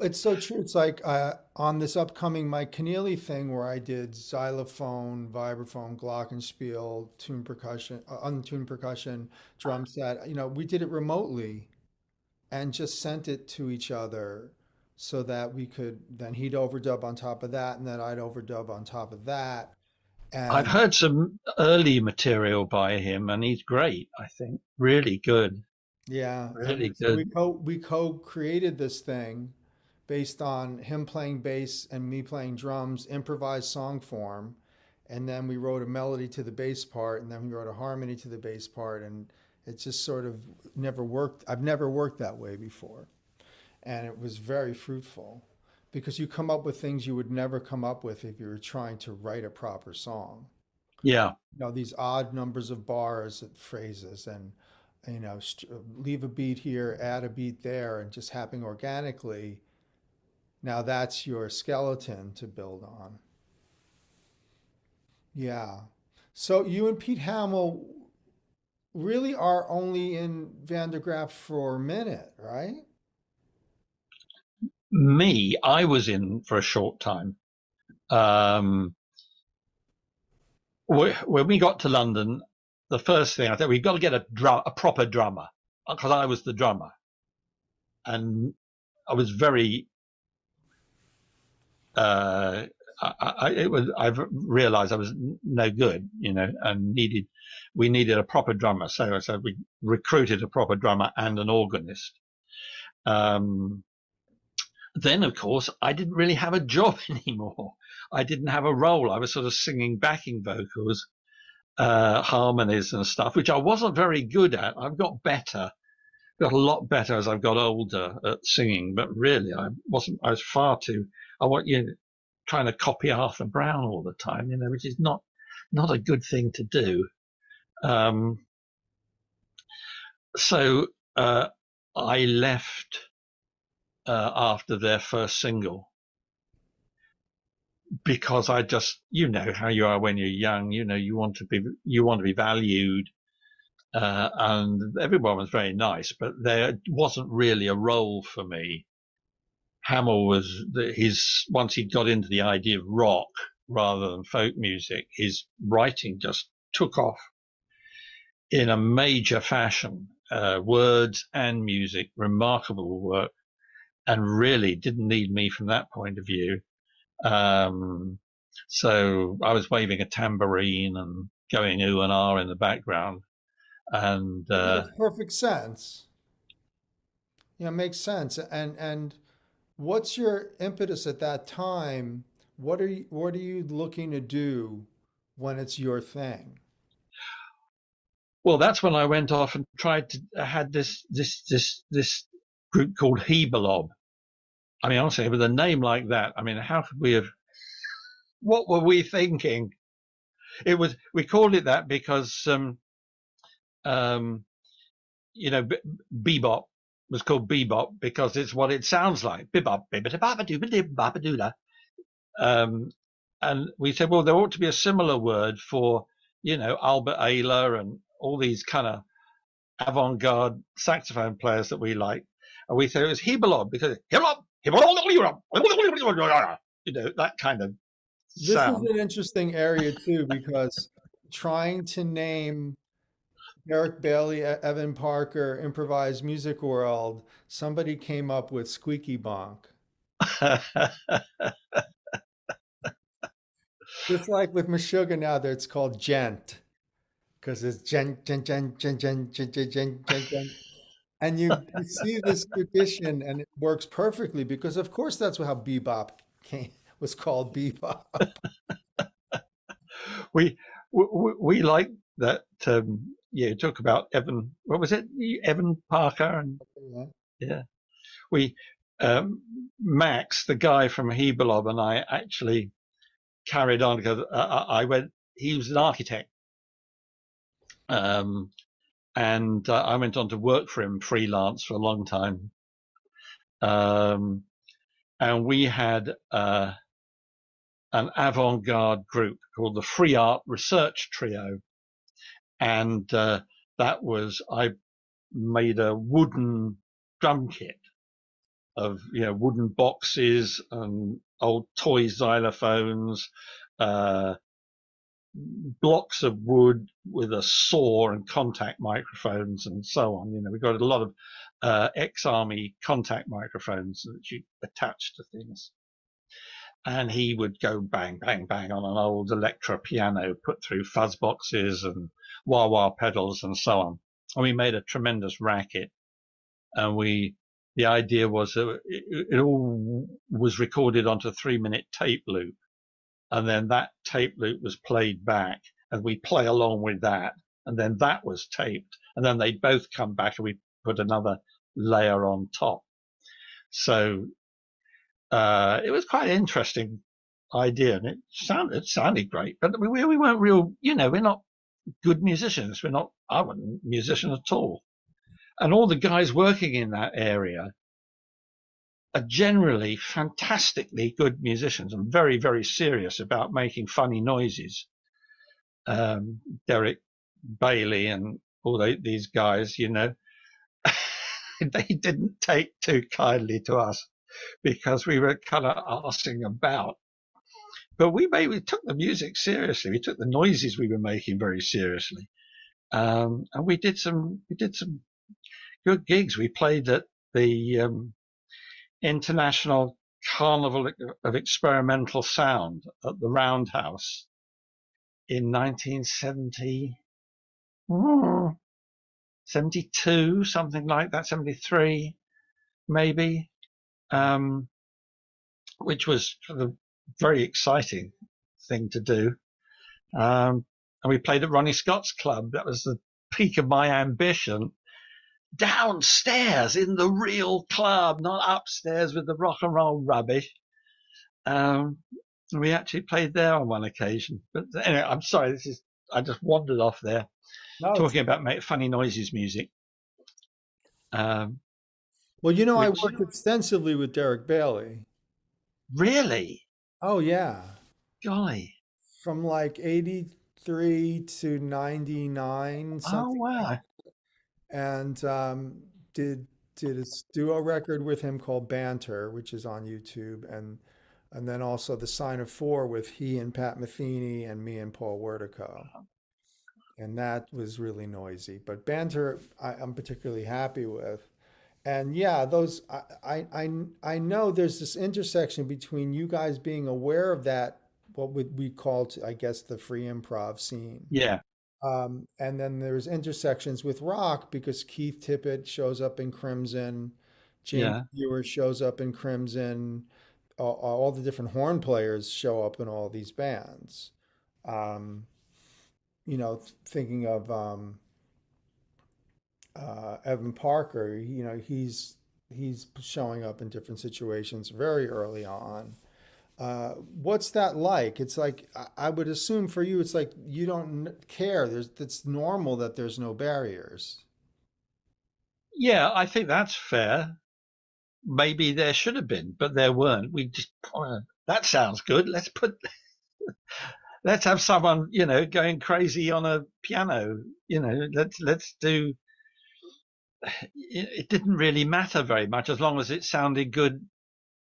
it's so true. It's like uh, on this upcoming Mike Keneally thing where I did xylophone, vibraphone, glockenspiel, tune percussion, uh, untuned percussion, drum set. You know, we did it remotely, and just sent it to each other so that we could then he'd overdub on top of that and then I'd overdub on top of that and I've heard some early material by him, and he's great. I think really good. Yeah, really good. We co we co created this thing based on him playing bass and me playing drums, improvised song form, and then we wrote a melody to the bass part, and then we wrote a harmony to the bass part, and it just sort of never worked. I've never worked that way before, and it was very fruitful because you come up with things you would never come up with if you were trying to write a proper song. Yeah. You know, these odd numbers of bars and phrases and, you know, leave a beat here, add a beat there, and just happening organically. Now that's your skeleton to build on. Yeah. So you and Pete Hammill really are only in Van der Graaf for a minute, right? me, I was in for a short time. Um, when we got to London, the first thing I thought we've got to get a drum, a proper drummer, because I was the drummer, and I was very. Uh, I, I, it was. I've realised I was no good, you know, and needed. We needed a proper drummer, so so we recruited a proper drummer and an organist. Um, then, of course, I didn't really have a job anymore. I didn't have a role. I was sort of singing backing vocals, uh, harmonies and stuff, which I wasn't very good at. I've got better, got a lot better as I've got older at singing, but really I wasn't, I was far too, I want you trying to copy Arthur Brown all the time, you know, which is not, not a good thing to do. Um, so, uh, I left uh, after their first single because I just, you know how you are when you're young. You know, you want to be, you want to be valued, uh, and everyone was very nice, but there wasn't really a role for me. Hammill was his once he got into the idea of rock rather than folk music, his writing just took off in a major fashion. Uh, words and music, remarkable work and really didn't need me from that point of view. Um, so I was waving a tambourine and going ooh and ah in the background, and uh, perfect sense. Yeah, makes sense. And and what's your impetus at that time? What are you What are you looking to do when it's your thing? Well, that's when I went off and tried to. I had this this this this group called Heebalob. I mean, honestly, with a name like that, I mean, how could we have? What were we thinking? It was we called it that because, um, um, you know, bebop was called bebop because it's what it sounds like. Bebop, um, and we said, well, there ought to be a similar word for, you know, Albert Ayler and all these kind of avant-garde saxophone players that we like. And we said it was Heebalob because Heebalob, you know, that kind of This sound. is an interesting area too, because trying to name Derek Bailey, Evan Parker, improvised music world, somebody came up with Squeaky Bonk. Just like with Meshuggah now, that it's called Djent, because it's Djent, Djent, Djent, Djent, Djent, Djent, Djent, Djent, Djent, Djent. And you, you see this tradition, and it works perfectly because, of course, that's how bebop came was called bebop. we, we we like that. Um, yeah, talk about Evan. What was it? Evan Parker and Yeah. yeah, we um, Max, the guy from Heebalob, and I actually carried on because I, I I went. He was an architect, um, and uh, I went on to work for him freelance for a long time. Um, and we had uh, an avant-garde group called the Free Art Research Trio, and uh, that was I made a wooden drum kit of you know wooden boxes and old toy xylophones, uh, blocks of wood with a saw and contact microphones and so on. You know, we got a lot of uh, ex-army contact microphones that you attach to things. And he would go bang, bang, bang on an old electro piano put through fuzz boxes and wah wah pedals and so on. And we made a tremendous racket. And we, the idea was that it, it all was recorded onto three minute tape loop. And then that tape loop was played back and we play along with that. And then that was taped. And then they both come back and we put another layer on top. So, uh, it was quite an interesting idea and it sounded, it sounded great, but we, we weren't real, you know, we're not good musicians. We're not, I wasn't a musician at all. And all the guys working in that area are generally fantastically good musicians and very, very serious about making funny noises. Um, Derek Bailey and all the, these guys, you know, they didn't take too kindly to us because we were kind of asking about. But we made, we took the music seriously. We took the noises we were making very seriously. Um, and we did some, we did some good gigs. We played at the, um, International Carnival of Experimental Sound at the Roundhouse in 1970, hmm, 72, something like that, 73, maybe, um, which was a very exciting thing to do. Um, and we played at Ronnie Scott's club. That was the peak of my ambition downstairs in the real club, not upstairs with the rock and roll rubbish. Um, we actually played there on one occasion. But anyway, I'm sorry, this is I just wandered off there No, it's- talking about make funny noises music. Um, well, you know, I worked extensively with Derek Bailey. really, Oh yeah, golly, from like 83 to 99 oh something wow, and um, did did a duo record with him called Banter, which is on YouTube, and and then also the Sign of Four with he and Pat Metheny and me and Paul Wertico, and that was really noisy. But Banter, I, I'm particularly happy with. And yeah, those I, I I I know there's this intersection between you guys being aware of that, what would we call, to, I guess, the free improv scene. yeah, Um, and then there's intersections with rock because Keith Tippett shows up in Crimson, James yeah, Ewer shows up in Crimson, all, all the different horn players show up in all these bands. Um, you know, thinking of um, uh, Evan Parker, you know, he's he's showing up in different situations very early on. Uh, what's that like? It's like I would assume for you, it's like you don't care. There's it's normal that there's no barriers. yeah. I think that's fair. Maybe there should have been, but there weren't. We just oh, that sounds good. Let's put let's have someone you know going crazy on a piano. You know, let's let's do. It didn't really matter very much as long as it sounded good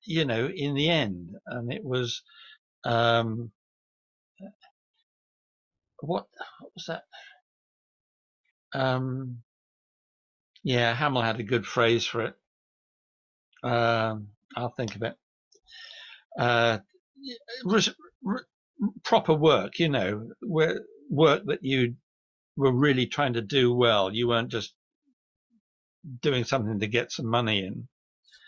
you know, in the end. And it was, um, what, what was that? Um, yeah, Hammill had a good phrase for it. Um, I'll think of it. Uh, proper work, you know, where, work that you were really trying to do well. You weren't just doing something to get some money in.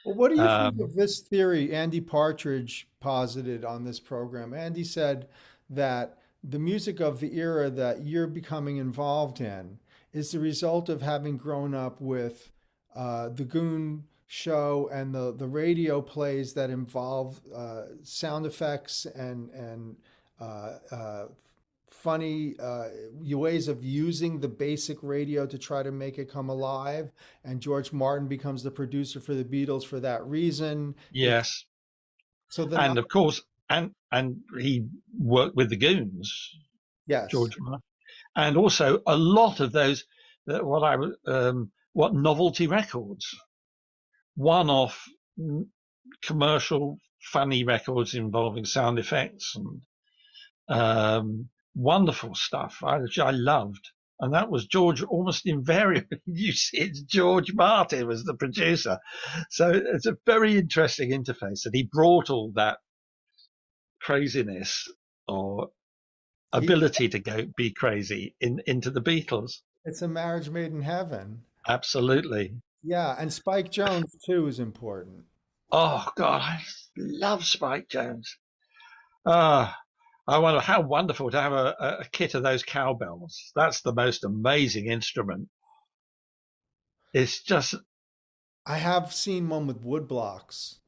Well, what do you um, think of this theory Andy Partridge posited on this program? Andy said that the music of the era that you're becoming involved in is the result of having grown up with uh, the Goon show and the the radio plays that involve uh, sound effects and and uh, uh funny uh, ways of using the basic radio to try to make it come alive. And George Martin becomes the producer for the Beatles for that reason. Yes. So then, and of course, and and he worked with the Goons. Yes, George Martin, and also a lot of those that what I um, what novelty records, one-off commercial funny records involving sound effects and um, wonderful stuff, which I loved. And that was George almost invariably. You see, it's George Martin was the producer. So it's a very interesting interface that he brought all that craziness or ability to go be crazy in into the Beatles. It's a marriage made in heaven. Absolutely. Yeah, and Spike Jones too is important. Oh God, I love Spike Jones. Ah, I wonder how wonderful to have a, a kit of those cowbells. That's the most amazing instrument. It's just. I have seen one with wood blocks,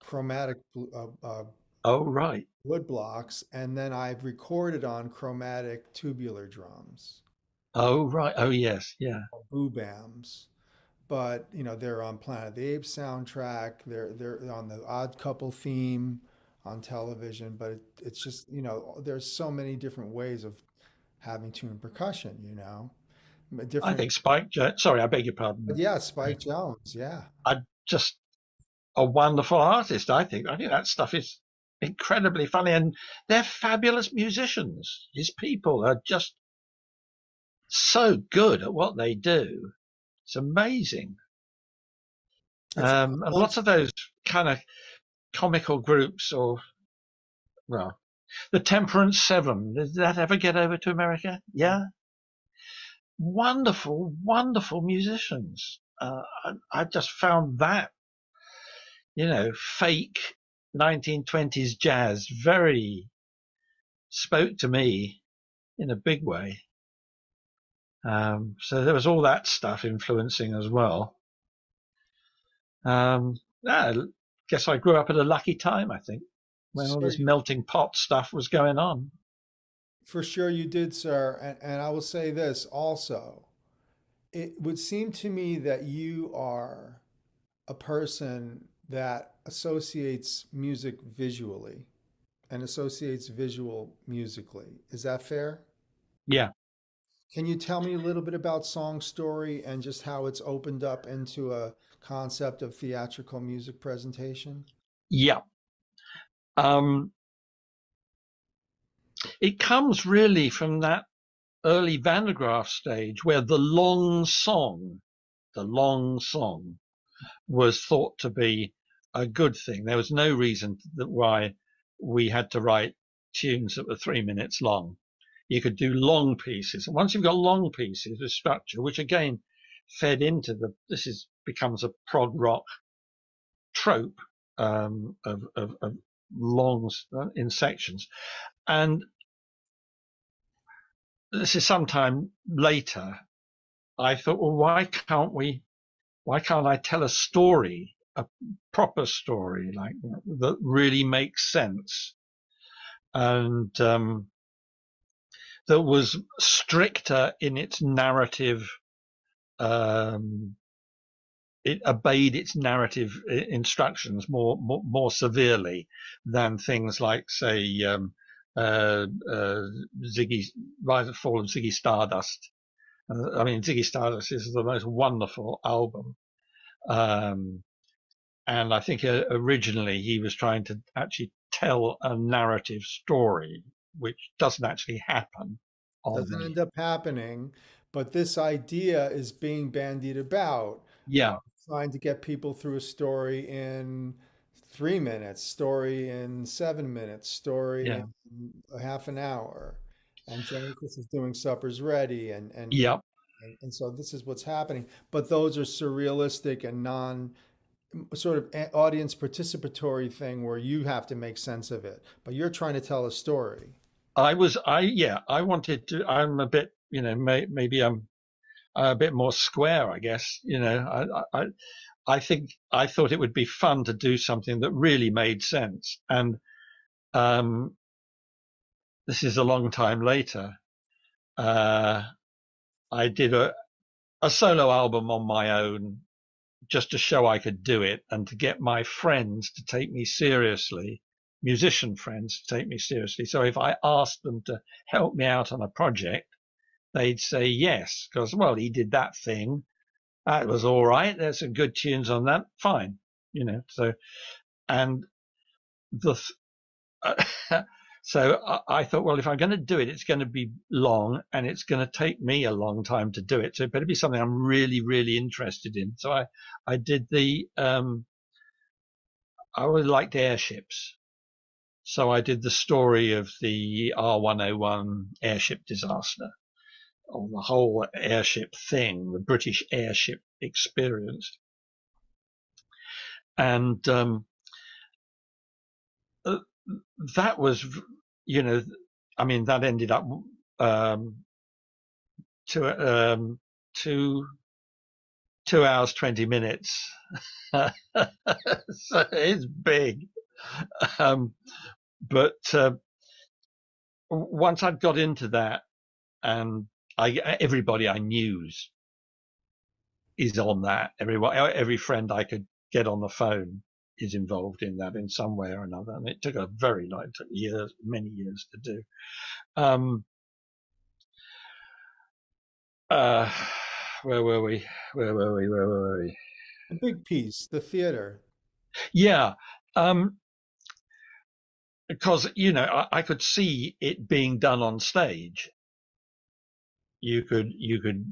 chromatic. Uh, uh, oh right. Wood blocks, and then I've recorded on chromatic tubular drums. Oh right. Oh yes. Yeah. Boobams but you know they're on Planet of the Apes soundtrack. They're they're on the Odd Couple theme on television, but it, it's just, you know, there's so many different ways of having tuned percussion, you know. Different... I think Spike, Jones, sorry, I beg your pardon. But yeah, Spike Jones, yeah. I just a wonderful artist, I think. I think that stuff is incredibly funny and they're fabulous musicians. His people are just so good at what they do. It's amazing. Um, and lots of those kind of comical groups or well the temperance seven. Did that ever get over to america? Yeah. Wonderful wonderful musicians. Uh, I, I just found that you know fake 1920s jazz very spoke to me in a big way. Um, so there was all that stuff influencing as well. Um, yeah, guess I grew up at a lucky time, I think, when all this melting pot stuff was going on. For sure you did, sir. And, and I will say this also. It would seem to me that you are a person that associates music visually and associates visual musically. Is that fair? Yeah. Can you tell me a little bit about Song Story and just how it's opened up into a concept of theatrical music presentation? Yeah. Um, it comes really from that early Van Graaf stage where the long song, the long song, was thought to be a good thing. There was no reason that why we had to write tunes that were three minutes long. You could do long pieces. And once you've got long pieces with structure, which again fed into the, this is becomes a prog rock trope um, of, of, of long uh, in sections. And this is sometime later. I thought, well, why can't we? Why can't I tell a story, a proper story, like that really makes sense, and um, that was stricter in its narrative um, it obeyed its narrative instructions more more, more severely than things like, say, um, uh, uh, Ziggy Rise and Fall of Ziggy Stardust. I mean, Ziggy Stardust is the most wonderful album, um, and I think uh, originally he was trying to actually tell a narrative story, which doesn't actually happen. Doesn't end up happening, but this idea is being bandied about. Yeah. Uh, trying to get people through a story in three minutes, story in seven minutes, story yeah. in a half an hour. And Chris is doing Supper's Ready and and yep. And, and so this is what's happening. But those are surrealistic and non sort of audience participatory thing where you have to make sense of it, but you're trying to tell a story. I was, I yeah, I wanted to. I'm a bit, you know, may, maybe I'm a bit more square, I guess. You know, I, I, I think I thought it would be fun to do something that really made sense, and um, this is a long time later. Uh, I did a a solo album on my own just to show I could do it and to get my friends to take me seriously, musician friends to take me seriously. So if I asked them to help me out on a project, they'd say yes, because, well, he did that thing. That was all right. There's some good tunes on that. Fine. You know, so, and the, uh, So I, I, thought, well, if I'm going to do it, it's going to be long and it's going to take me a long time to do it. So it better be something I'm really, really interested in. So I, I did the, um, I really liked airships. So I did the story of the R101 airship disaster, or the whole airship thing, the British airship experience. And um, uh, that was you know, I mean, that ended up um, two um, two two hours twenty minutes. so it's big, um, but uh, once I'd got into that, and I everybody I knew is on that. Everyone, every friend I could get on the phone is involved in that in some way or another. And it took a very long, took years, many years to do. Um, uh, where were we? Where were we? Where were we? A big piece, the theater. Yeah. Um, because, you know, I, I could see it being done on stage. You could, you could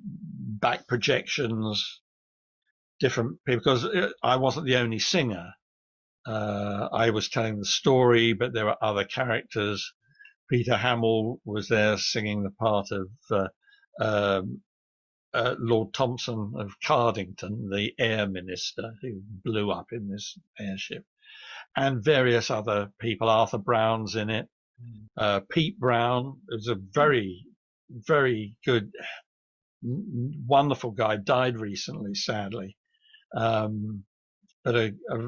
back projections, different people, because uh, I wasn't the only singer. Uh, I was telling the story, but there were other characters. Peter Hammill was there singing the part of uh, um, uh, Lord Thomson of Cardington, the air minister who blew up in this airship, and various other people. Arthur Brown's in it. Mm. Uh, Pete Brown was a very, very good, wonderful guy. Died recently, sadly. Um, but a, a,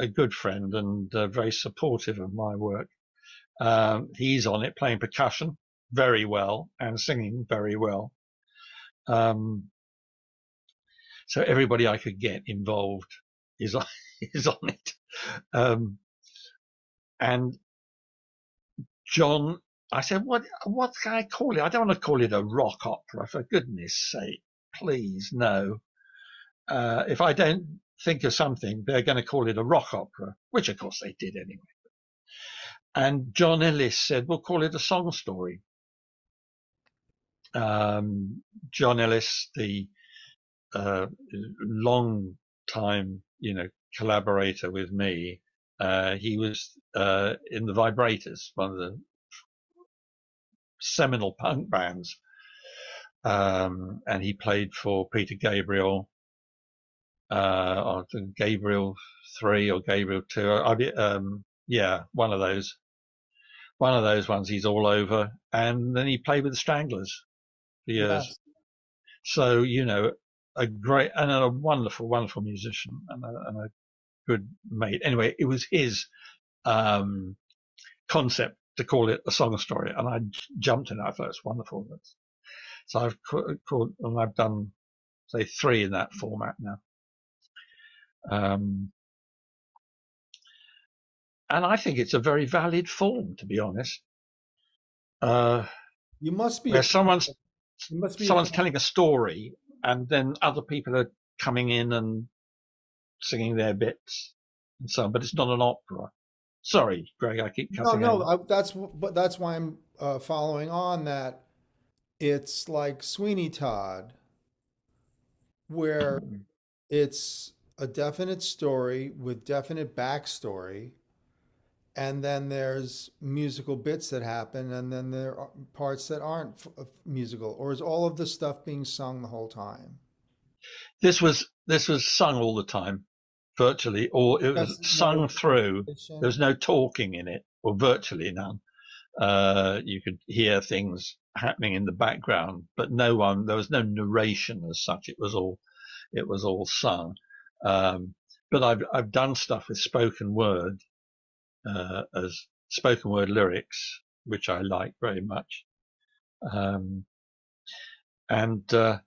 a good friend and uh, very supportive of my work. Um, he's on it playing percussion very well and singing very well. Um, so everybody I could get involved is on, is on it. Um, and John, I said, what, what can I call it? I don't want to call it a rock opera for goodness sake. Please, no. Uh, if I don't think of something, they're going to call it a rock opera, which of course they did anyway. And John Ellis said, we'll call it a song story. Um, John Ellis, the uh, long time, you know, collaborator with me, uh, he was uh, in the Vibrators, one of the seminal punk bands. Um, and he played for Peter Gabriel uh, or Gabriel three or Gabriel two. I, um, yeah, one of those, one of those ones. He's all over, and then he played with the Stranglers for years. Yes. So you know, a great and a wonderful, wonderful musician and a, and a good mate. Anyway, it was his um, concept to call it a song story, and I jumped in. I thought it's wonderful. So I've called, and I've done say three in that format now. Um, and I think it's a very valid form, to be honest. Uh, you must be. Where someone's be someone's telling a story, and then other people are coming in and singing their bits and so on, but it's not an opera. Sorry, Gregg, I keep cutting. No, no. I, that's but that's why I'm uh, following on that. It's like Sweeney Todd, where it's a definite story with definite backstory, and then there's musical bits that happen, and then there are parts that aren't f- uh, musical, or is all of the stuff being sung the whole time? This was this was sung all the time, virtually, or it was sung no through. There was no talking in it, or virtually none. Uh, you could hear things happening in the background, but no one. There was no narration as such. It was all it was all sung. Um, but I've I've done stuff with spoken word uh, as spoken word lyrics, which I like very much. Um, and uh,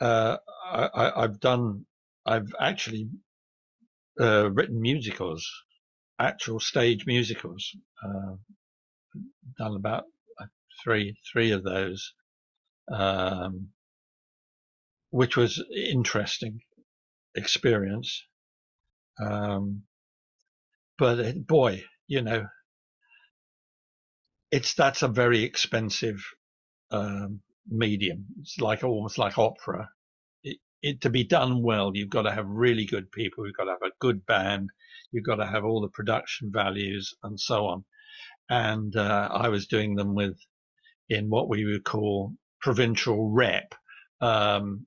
uh, I, I, I've done, I've actually uh, written musicals, actual stage musicals. Uh, done about uh, three three of those, um, which was interesting experience. Um, but it, boy, you know, it's that's a very expensive um, medium. It's like almost like opera. It, to be done well, you've got to have really good people. You've got to have a good band. You've got to have all the production values and so on. And uh, I was doing them with in what we would call provincial rep um,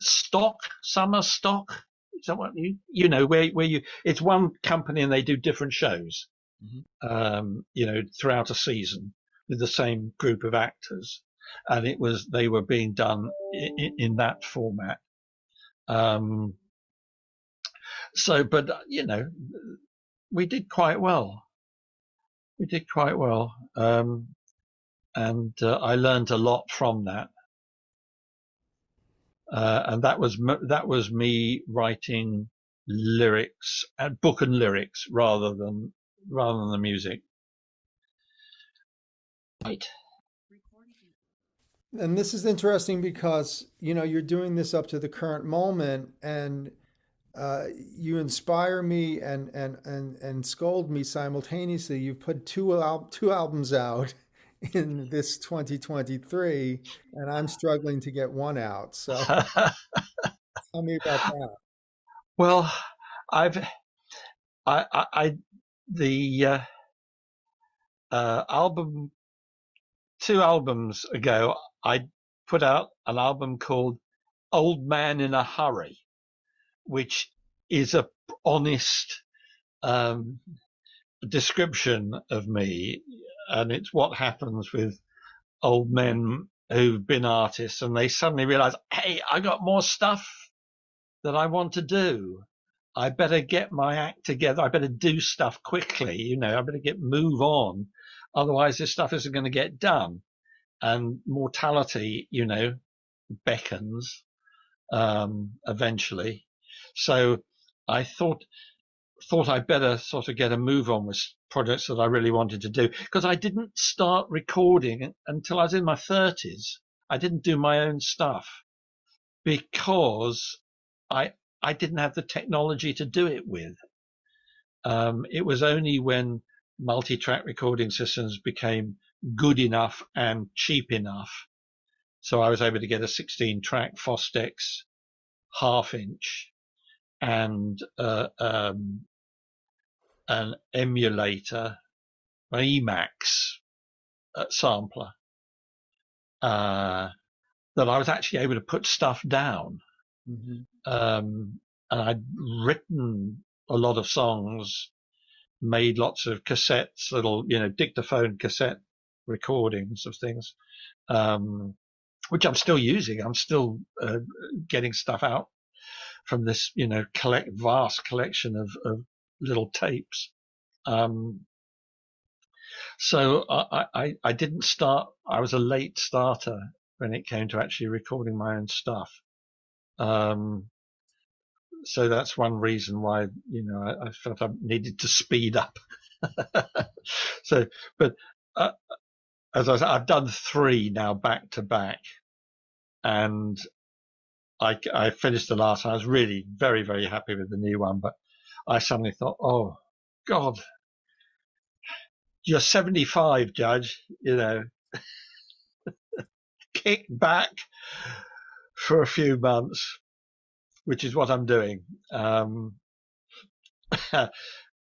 stock, summer stock. Is that what you you know where where you? It's one company and they do different shows. Mhm. Um, you know, throughout a season with the same group of actors, and it was they were being done in, in that format. Um, so, but uh, you know, we did quite well. We did quite well, um, and uh, I learned a lot from that. Uh, and that was that was me writing lyrics, uh, book and lyrics, rather than rather than the music. Right. And this is interesting because, you know, you're doing this up to the current moment and uh, you inspire me and, and, and, and scold me simultaneously. You've put two, al- two albums out in this 2023 and I'm struggling to get one out. So tell me about that. well, I've I I, I the uh, uh, album two albums ago I put out an album called Old Man in a Hurry, which is a honest um, description of me, and it's what happens with old men who've been artists and they suddenly realize, hey, I got more stuff that I want to do. I better get my act together. I better do stuff quickly. You know, I better get move on. Otherwise, this stuff isn't going to get done. And mortality, you know, beckons um, eventually. So I thought thought I'd better sort of get a move on with projects that I really wanted to do because I didn't start recording until I was in my 30s. I didn't do my own stuff because I I didn't have the technology to do it with. Um, it was only when multi-track recording systems became good enough and cheap enough, so I was able to get a 16-track Fostex half inch and uh, um, an emulator, an Emax uh, sampler, uh, that I was actually able to put stuff down. Mhm. Um, and I'd written a lot of songs, made lots of cassettes, little, you know, dictaphone cassette recordings of things, um, which I'm still using. I'm still uh, getting stuff out from this, you know, collect vast collection of, of little tapes. Um, so I, I, I didn't start. I was a late starter when it came to actually recording my own stuff. Um, so that's one reason why you know I, I felt I needed to speed up. so, but uh, as I said, I've done three now back to back, and I, I finished the last one. I was really very, very happy with the new one, but I suddenly thought, oh, God, you're 75, Judge, you know, kick back for a few months, which is what I'm doing. Um,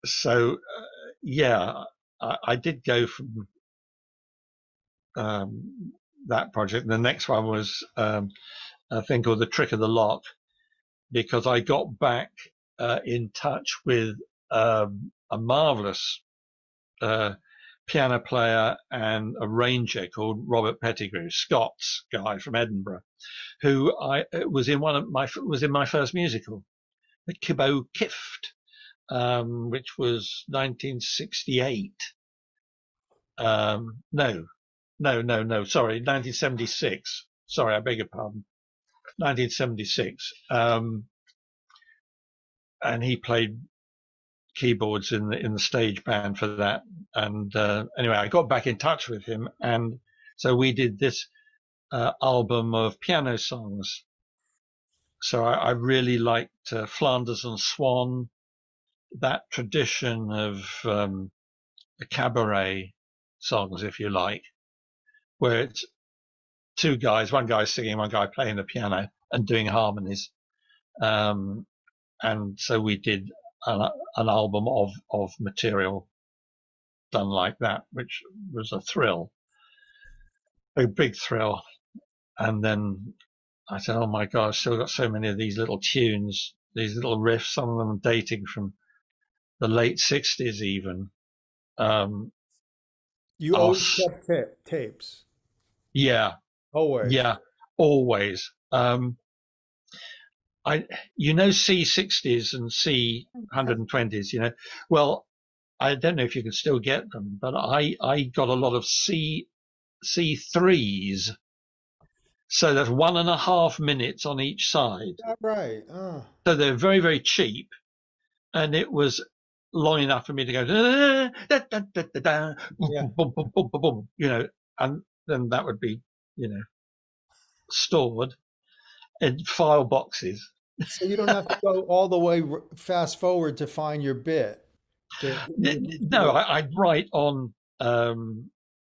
so, uh, yeah, I, I, did go from um, that project. The next one was um, a thing called The Trick of the Lock, because I got back uh, in touch with um, a marvelous uh, piano player and arranger called Robert Pettigrew, Scots guy from Edinburgh, who I was in one of my was in my first musical, the Kibbo Kift, um, which was 1968. Um, no, no, no, no. Sorry, 1976. Sorry, I beg your pardon. 1976. Um, and he played keyboards in the in the stage band for that. And uh, anyway, I got back in touch with him, and so we did this uh, album of piano songs. So I, I really liked uh, Flanders and Swan, that tradition of um, cabaret songs, if you like, where it's two guys, one guy singing, one guy playing the piano and doing harmonies. Um, and so we did an, an album of, of material done like that, which was a thrill, a big thrill. And then I said, "Oh my God, I've still got so many of these little tunes, these little riffs. Some of them dating from the late '60s, even." Um, you always kept tapes. Yeah. Always. Yeah, always. Um, I, you know, C60s and C120s, you know, well, I don't know if you can still get them, but I, I got a lot of C, C3s. So that's one and a half minutes on each side. Right. Oh. So they're very, very cheap. And it was long enough for me to go, da, da, da, yeah. boom, boom, boom, boom, you know, and then that would be, you know, stored in file boxes. So you don't have to go all the way fast forward to find your bit. no, I, would write on, um,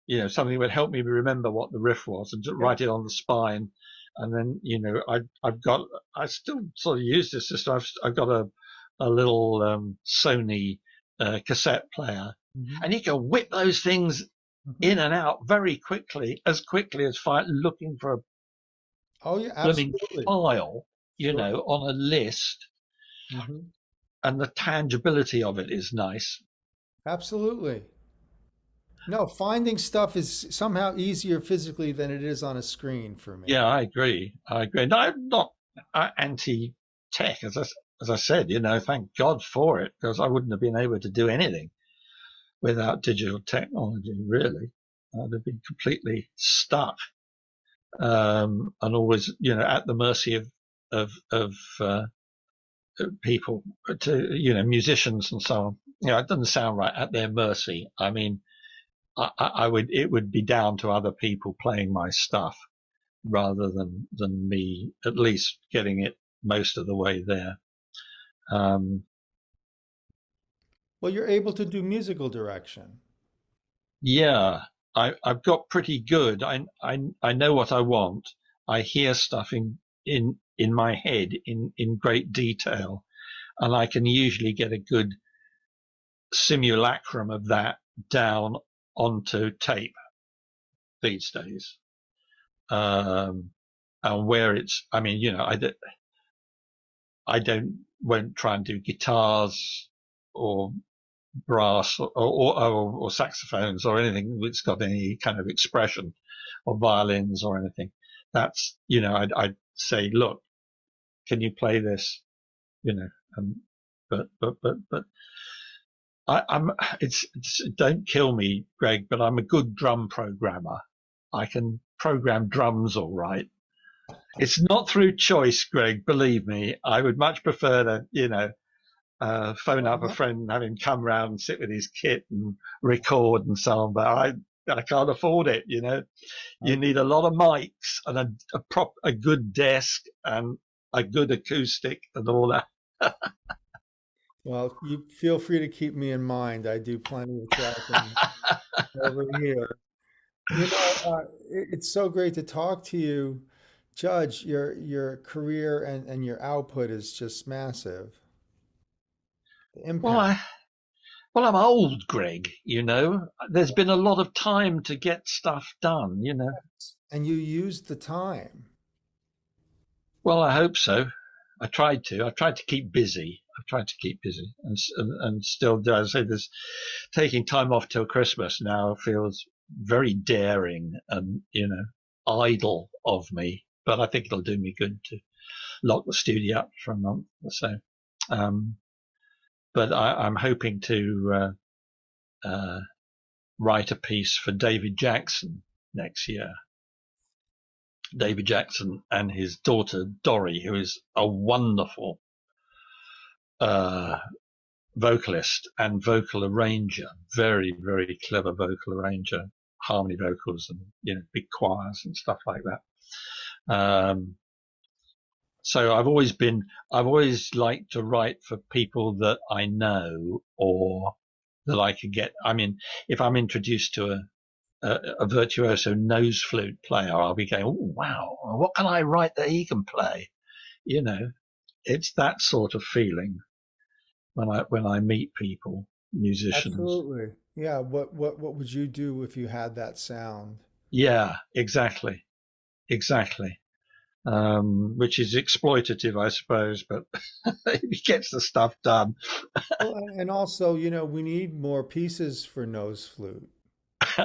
you know, something that would help me remember what the riff was and just write it on the spine. And then, you know, I, I've got, I still sort of use this system. I've, I've got a, a little um, Sony uh, cassette player, mm-hmm. and you can whip those things mm-hmm. in and out very quickly, as quickly as fi- looking for a oh yeah, absolutely. file, you sure. know, on a list. Mm-hmm. And the tangibility of it is nice. Absolutely. No, finding stuff is somehow easier physically than it is on a screen for me. Yeah, I agree. I agree. No, I'm not uh, anti tech, as I, as I said, you know, thank God for it because I wouldn't have been able to do anything without digital technology, really. I'd have been completely stuck um, and always, you know, at the mercy of, of, of, uh, people to, you know, musicians and so on. You know, it doesn't sound right at their mercy. I mean, I, I would, it would be down to other people playing my stuff rather than, than me at least getting it most of the way there. Um, well, you're able to do musical direction. Yeah, I, I've got pretty good. I, I, I know what I want. I hear stuff in, in, in my head in, in great detail, and I can usually get a good simulacrum of that down onto tape these days. Um, and where it's, I mean, you know, I, I don't won't try and do guitars or brass or, or, or, or saxophones or anything that's got any kind of expression or violins or anything. That's, you know, I'd, I'd say, look, can you play this? You know, um, but, but, but, but I, I'm, it's, it's, don't kill me, Gregg, but I'm a good drum programmer. I can program drums all right. It's not through choice, Gregg. Believe me, I would much prefer to, you know, uh, phone up a friend and have him come round and sit with his kit and record and so on. But I, I can't afford it. You know, you need a lot of mics and a, a prop, a good desk and a good acoustic and all that. well, you feel free to keep me in mind. I do plenty of tracking over here. You know, uh, it, it's so great to talk to you, Judge. Your your career and, and your output is just massive. The impact. Well, I, well, I'm old, Gregg. You know, there's been a lot of time to get stuff done. You know, and you used the time. Well, I hope so. I tried to. I tried to keep busy. I've tried to keep busy, and and, and still do. I say this, taking time off till Christmas now feels very daring and you know idle of me. But I think it'll do me good to lock the studio up for a month or so. Um, but I, am hoping to uh, uh, write a piece for David Jackson next year. David Jackson and his daughter Dorrie, who is a wonderful uh, vocalist and vocal arranger, very very clever vocal arranger, harmony vocals and you know big choirs and stuff like that. Um, so I've always been, I've always liked to write for people that I know or that I could get. I mean, if I'm introduced to a, a, a virtuoso nose flute player, I'll be going, oh, wow, what can I write that he can play? You know, it's that sort of feeling when I, when I meet people, musicians. Absolutely. Yeah. What, what, what would you do if you had that sound? Yeah, exactly. Exactly um, which is exploitative, I suppose, but he gets the stuff done. well, and also, you know, we need more pieces for nose flute.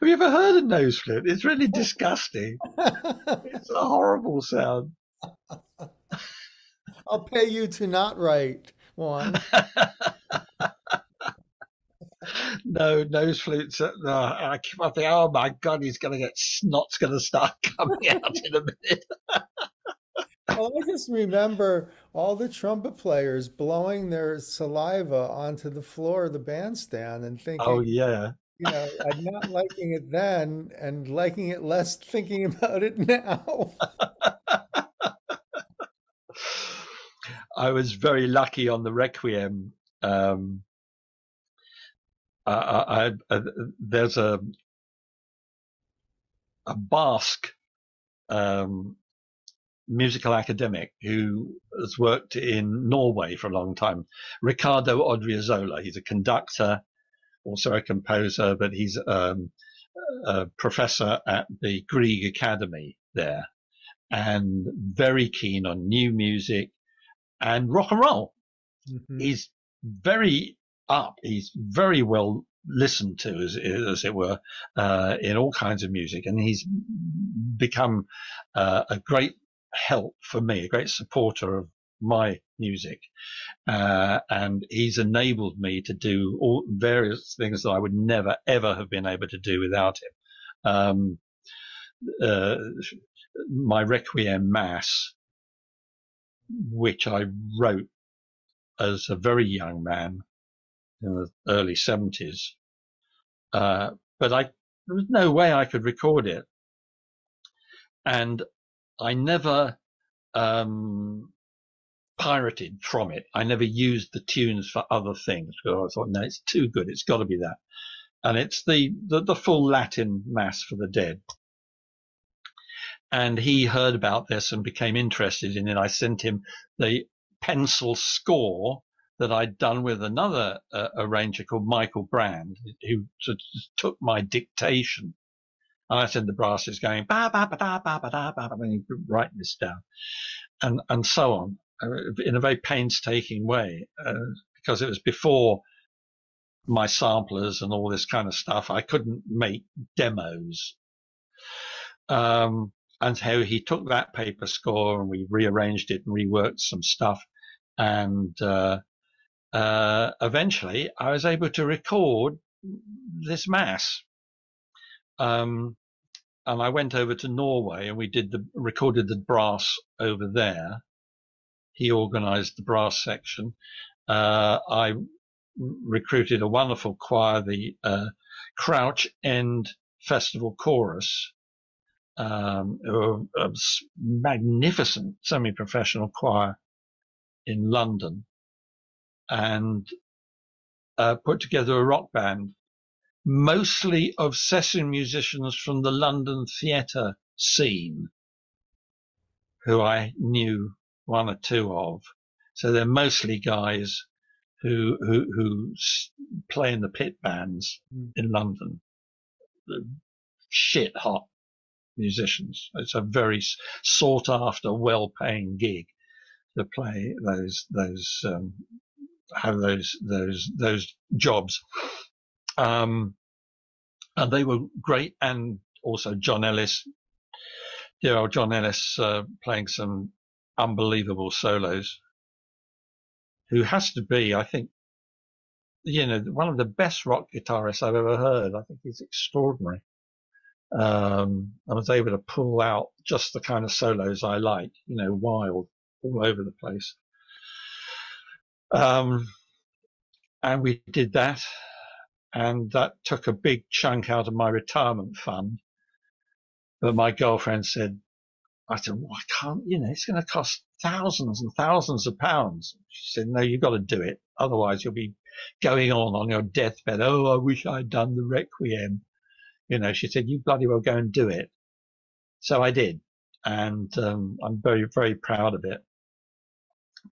Have you ever heard a nose flute? It's really disgusting. it's a horrible sound. I'll pay you to not write one no nose flutes. Uh, no, I keep on thinking, oh my god, he's going to get snot's going to start coming out in a minute. well, I just remember all the trumpet players blowing their saliva onto the floor of the bandstand and thinking, oh yeah. You know, I'm not liking it then and liking it less thinking about it now. I was very lucky on the Requiem um, I, I, there's a a Basque um, musical academic who has worked in Norway for a long time, Ricardo Odriozola. He's a conductor, also a composer, but he's um, a professor at the Grieg Academy there, and very keen on new music and rock and roll. Mm-hmm. He's very up. He's very well listened to, as, as it were, uh, in all kinds of music, and he's become uh, a great help for me, a great supporter of my music, uh, and he's enabled me to do all various things that I would never ever have been able to do without him. Um, uh, my Requiem Mass, which I wrote as a very young man, in the early 70s. Uh, but I, there was no way I could record it. And I never um, pirated from it. I never used the tunes for other things because I thought, no, it's too good. It's got to be that. And it's the, the, the full Latin Mass for the Dead. And he heard about this and became interested in it. I sent him the pencil score that I'd done with another uh, arranger called Michael Brand, who took my dictation. And I said the brass is going ba ba ba da ba ba da ba ba, and write this down, and and so on uh, in a very painstaking way uh, because it was before my samplers and all this kind of stuff. I couldn't make demos. Um, and so he took that paper score and we rearranged it and reworked some stuff and uh, uh, eventually I was able to record this mass. Um, and I went over to Norway and we did the recorded the brass over there. He organized the brass section. Uh, I recruited a wonderful choir, the uh, Crouch End Festival Chorus, um, a magnificent semi-professional choir in London, and uh, put together a rock band, mostly of session musicians from the London theatre scene, who I knew one or two of. So they're mostly guys who who who play in the pit bands mm. in London. Shit hot musicians. It's a very sought after, well paying gig to play those those um, have those those those jobs. Um, and they were great, and also John Ellis, dear old John Ellis, uh, playing some unbelievable solos. Who has to be, I think, you know, one of the best rock guitarists I've ever heard. I think he's extraordinary. Um, I was able to pull out just the kind of solos I like, you know, wild, all over the place. Um, and we did that, and that took a big chunk out of my retirement fund. But my girlfriend said, I said, well, I can't, you know, it's going to cost thousands and thousands of pounds. She said, no, you've got to do it. Otherwise you'll be going on on your deathbed. Oh, I wish I'd done the Requiem. You know, she said, you bloody well go and do it. So I did. And, um, I'm very, very proud of it.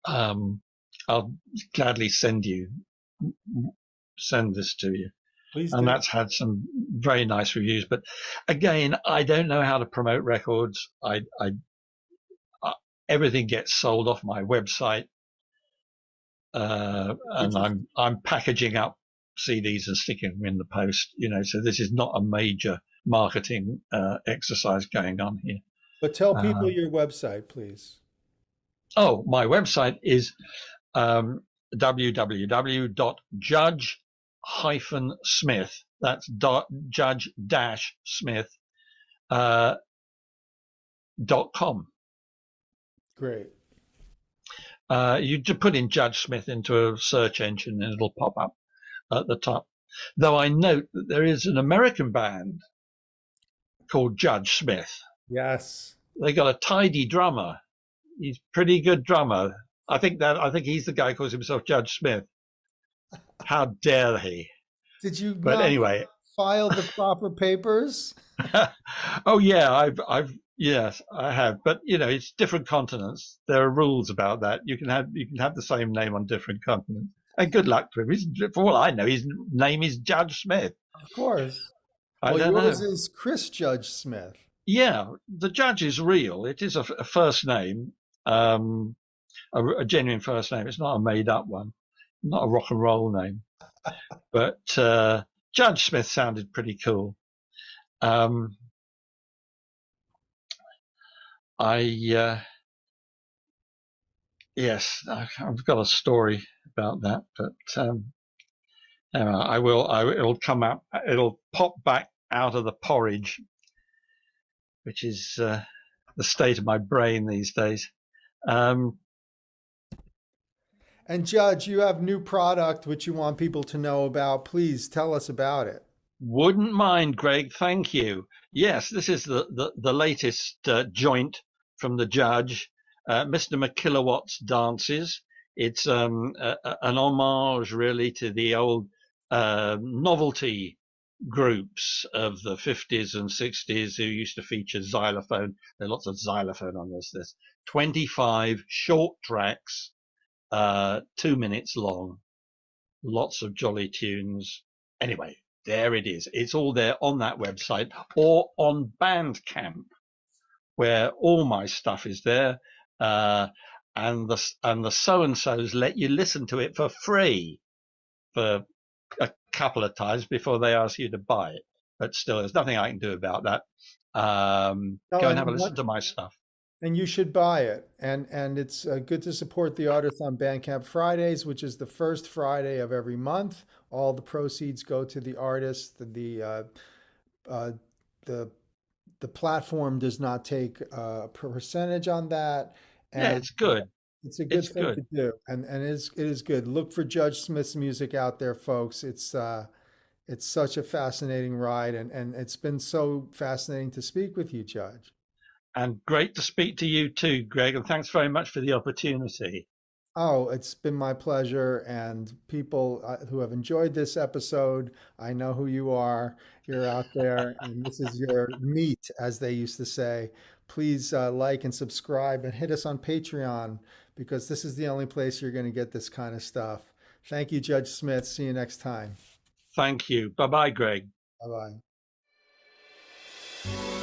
Um, I'll gladly send you, send this to you. Please and do. that's had some very nice reviews. But again, I don't know how to promote records. I, I, I everything gets sold off my website, uh, and I'm I'm packaging up CDs and sticking them in the post. You know, so this is not a major marketing uh, exercise going on here. But tell people uh, your website, please. Oh, my website is um, www.judge hyphen Smith. That's dot, judge dash Smith uh, dot com. Great. Uh, you just put in Judge Smith into a search engine and it'll pop up at the top. Though I note that there is an American band called Judge Smith. Yes. They got a tidy drummer. He's pretty good drummer. I think that I think he's the guy who calls himself Judge Smith. How dare he? Did you? But anyway, file the proper papers. oh yeah, I've I've yes I have, but you know it's different continents. There are rules about that. You can have you can have the same name on different continents. And good luck to him. He's, for all I know, his name is Judge Smith. Of course. I well, yours know. is Chris Judge Smith. Yeah, the judge is real. It is a, a first name, um, a, a, genuine first name. It's not a made up one, not a rock and roll name. but uh, Judge Smith sounded pretty cool. Um, I uh, yes, I've got a story about that, but um, anyway, I will. I, it'll come out. It'll pop back out of the porridge, which is uh, the state of my brain these days. Um, and Judge, you have new product which you want people to know about. Please tell us about it. Wouldn't mind, Gregg. Thank you. Yes, this is the the, the latest uh, joint from the Judge, uh, Mr. McKilowatt's Dances. It's um, a, a, an homage, really, to the old uh, novelty groups of the 50s and 60s who used to feature xylophone. There are lots of xylophone on this. There's 25 short tracks uh, two minutes long, lots of jolly tunes. Anyway, there it is. It's all there on that website or on Bandcamp, where all my stuff is there. Uh, and the and the so and so's let you listen to it for free for a couple of times before they ask you to buy it. But still, there's nothing I can do about that. Um, go and have a listen what, to my stuff and you should buy it. And and it's uh, good to support the artists on Bandcamp Fridays, which is the first Friday of every month. All the proceeds go to the artist. The the uh, uh, the, the platform does not take a percentage on that. And yeah, it's good. It's a good it's thing good. to do, and and it is it is good. Look for Judge Smith's music out there, folks. It's uh, It's such a fascinating ride, and, and it's been so fascinating to speak with you, Judge. And great to speak to you too, Gregg. And thanks very much for the opportunity. Oh, it's been my pleasure. And people uh, who have enjoyed this episode, I know who you are. You're out there, and this is your meat, as they used to say. Please uh, like and subscribe and hit us on Patreon because this is the only place you're going to get this kind of stuff. Thank you, Judge Smith. See you next time. Thank you. Bye bye, Gregg. Bye bye.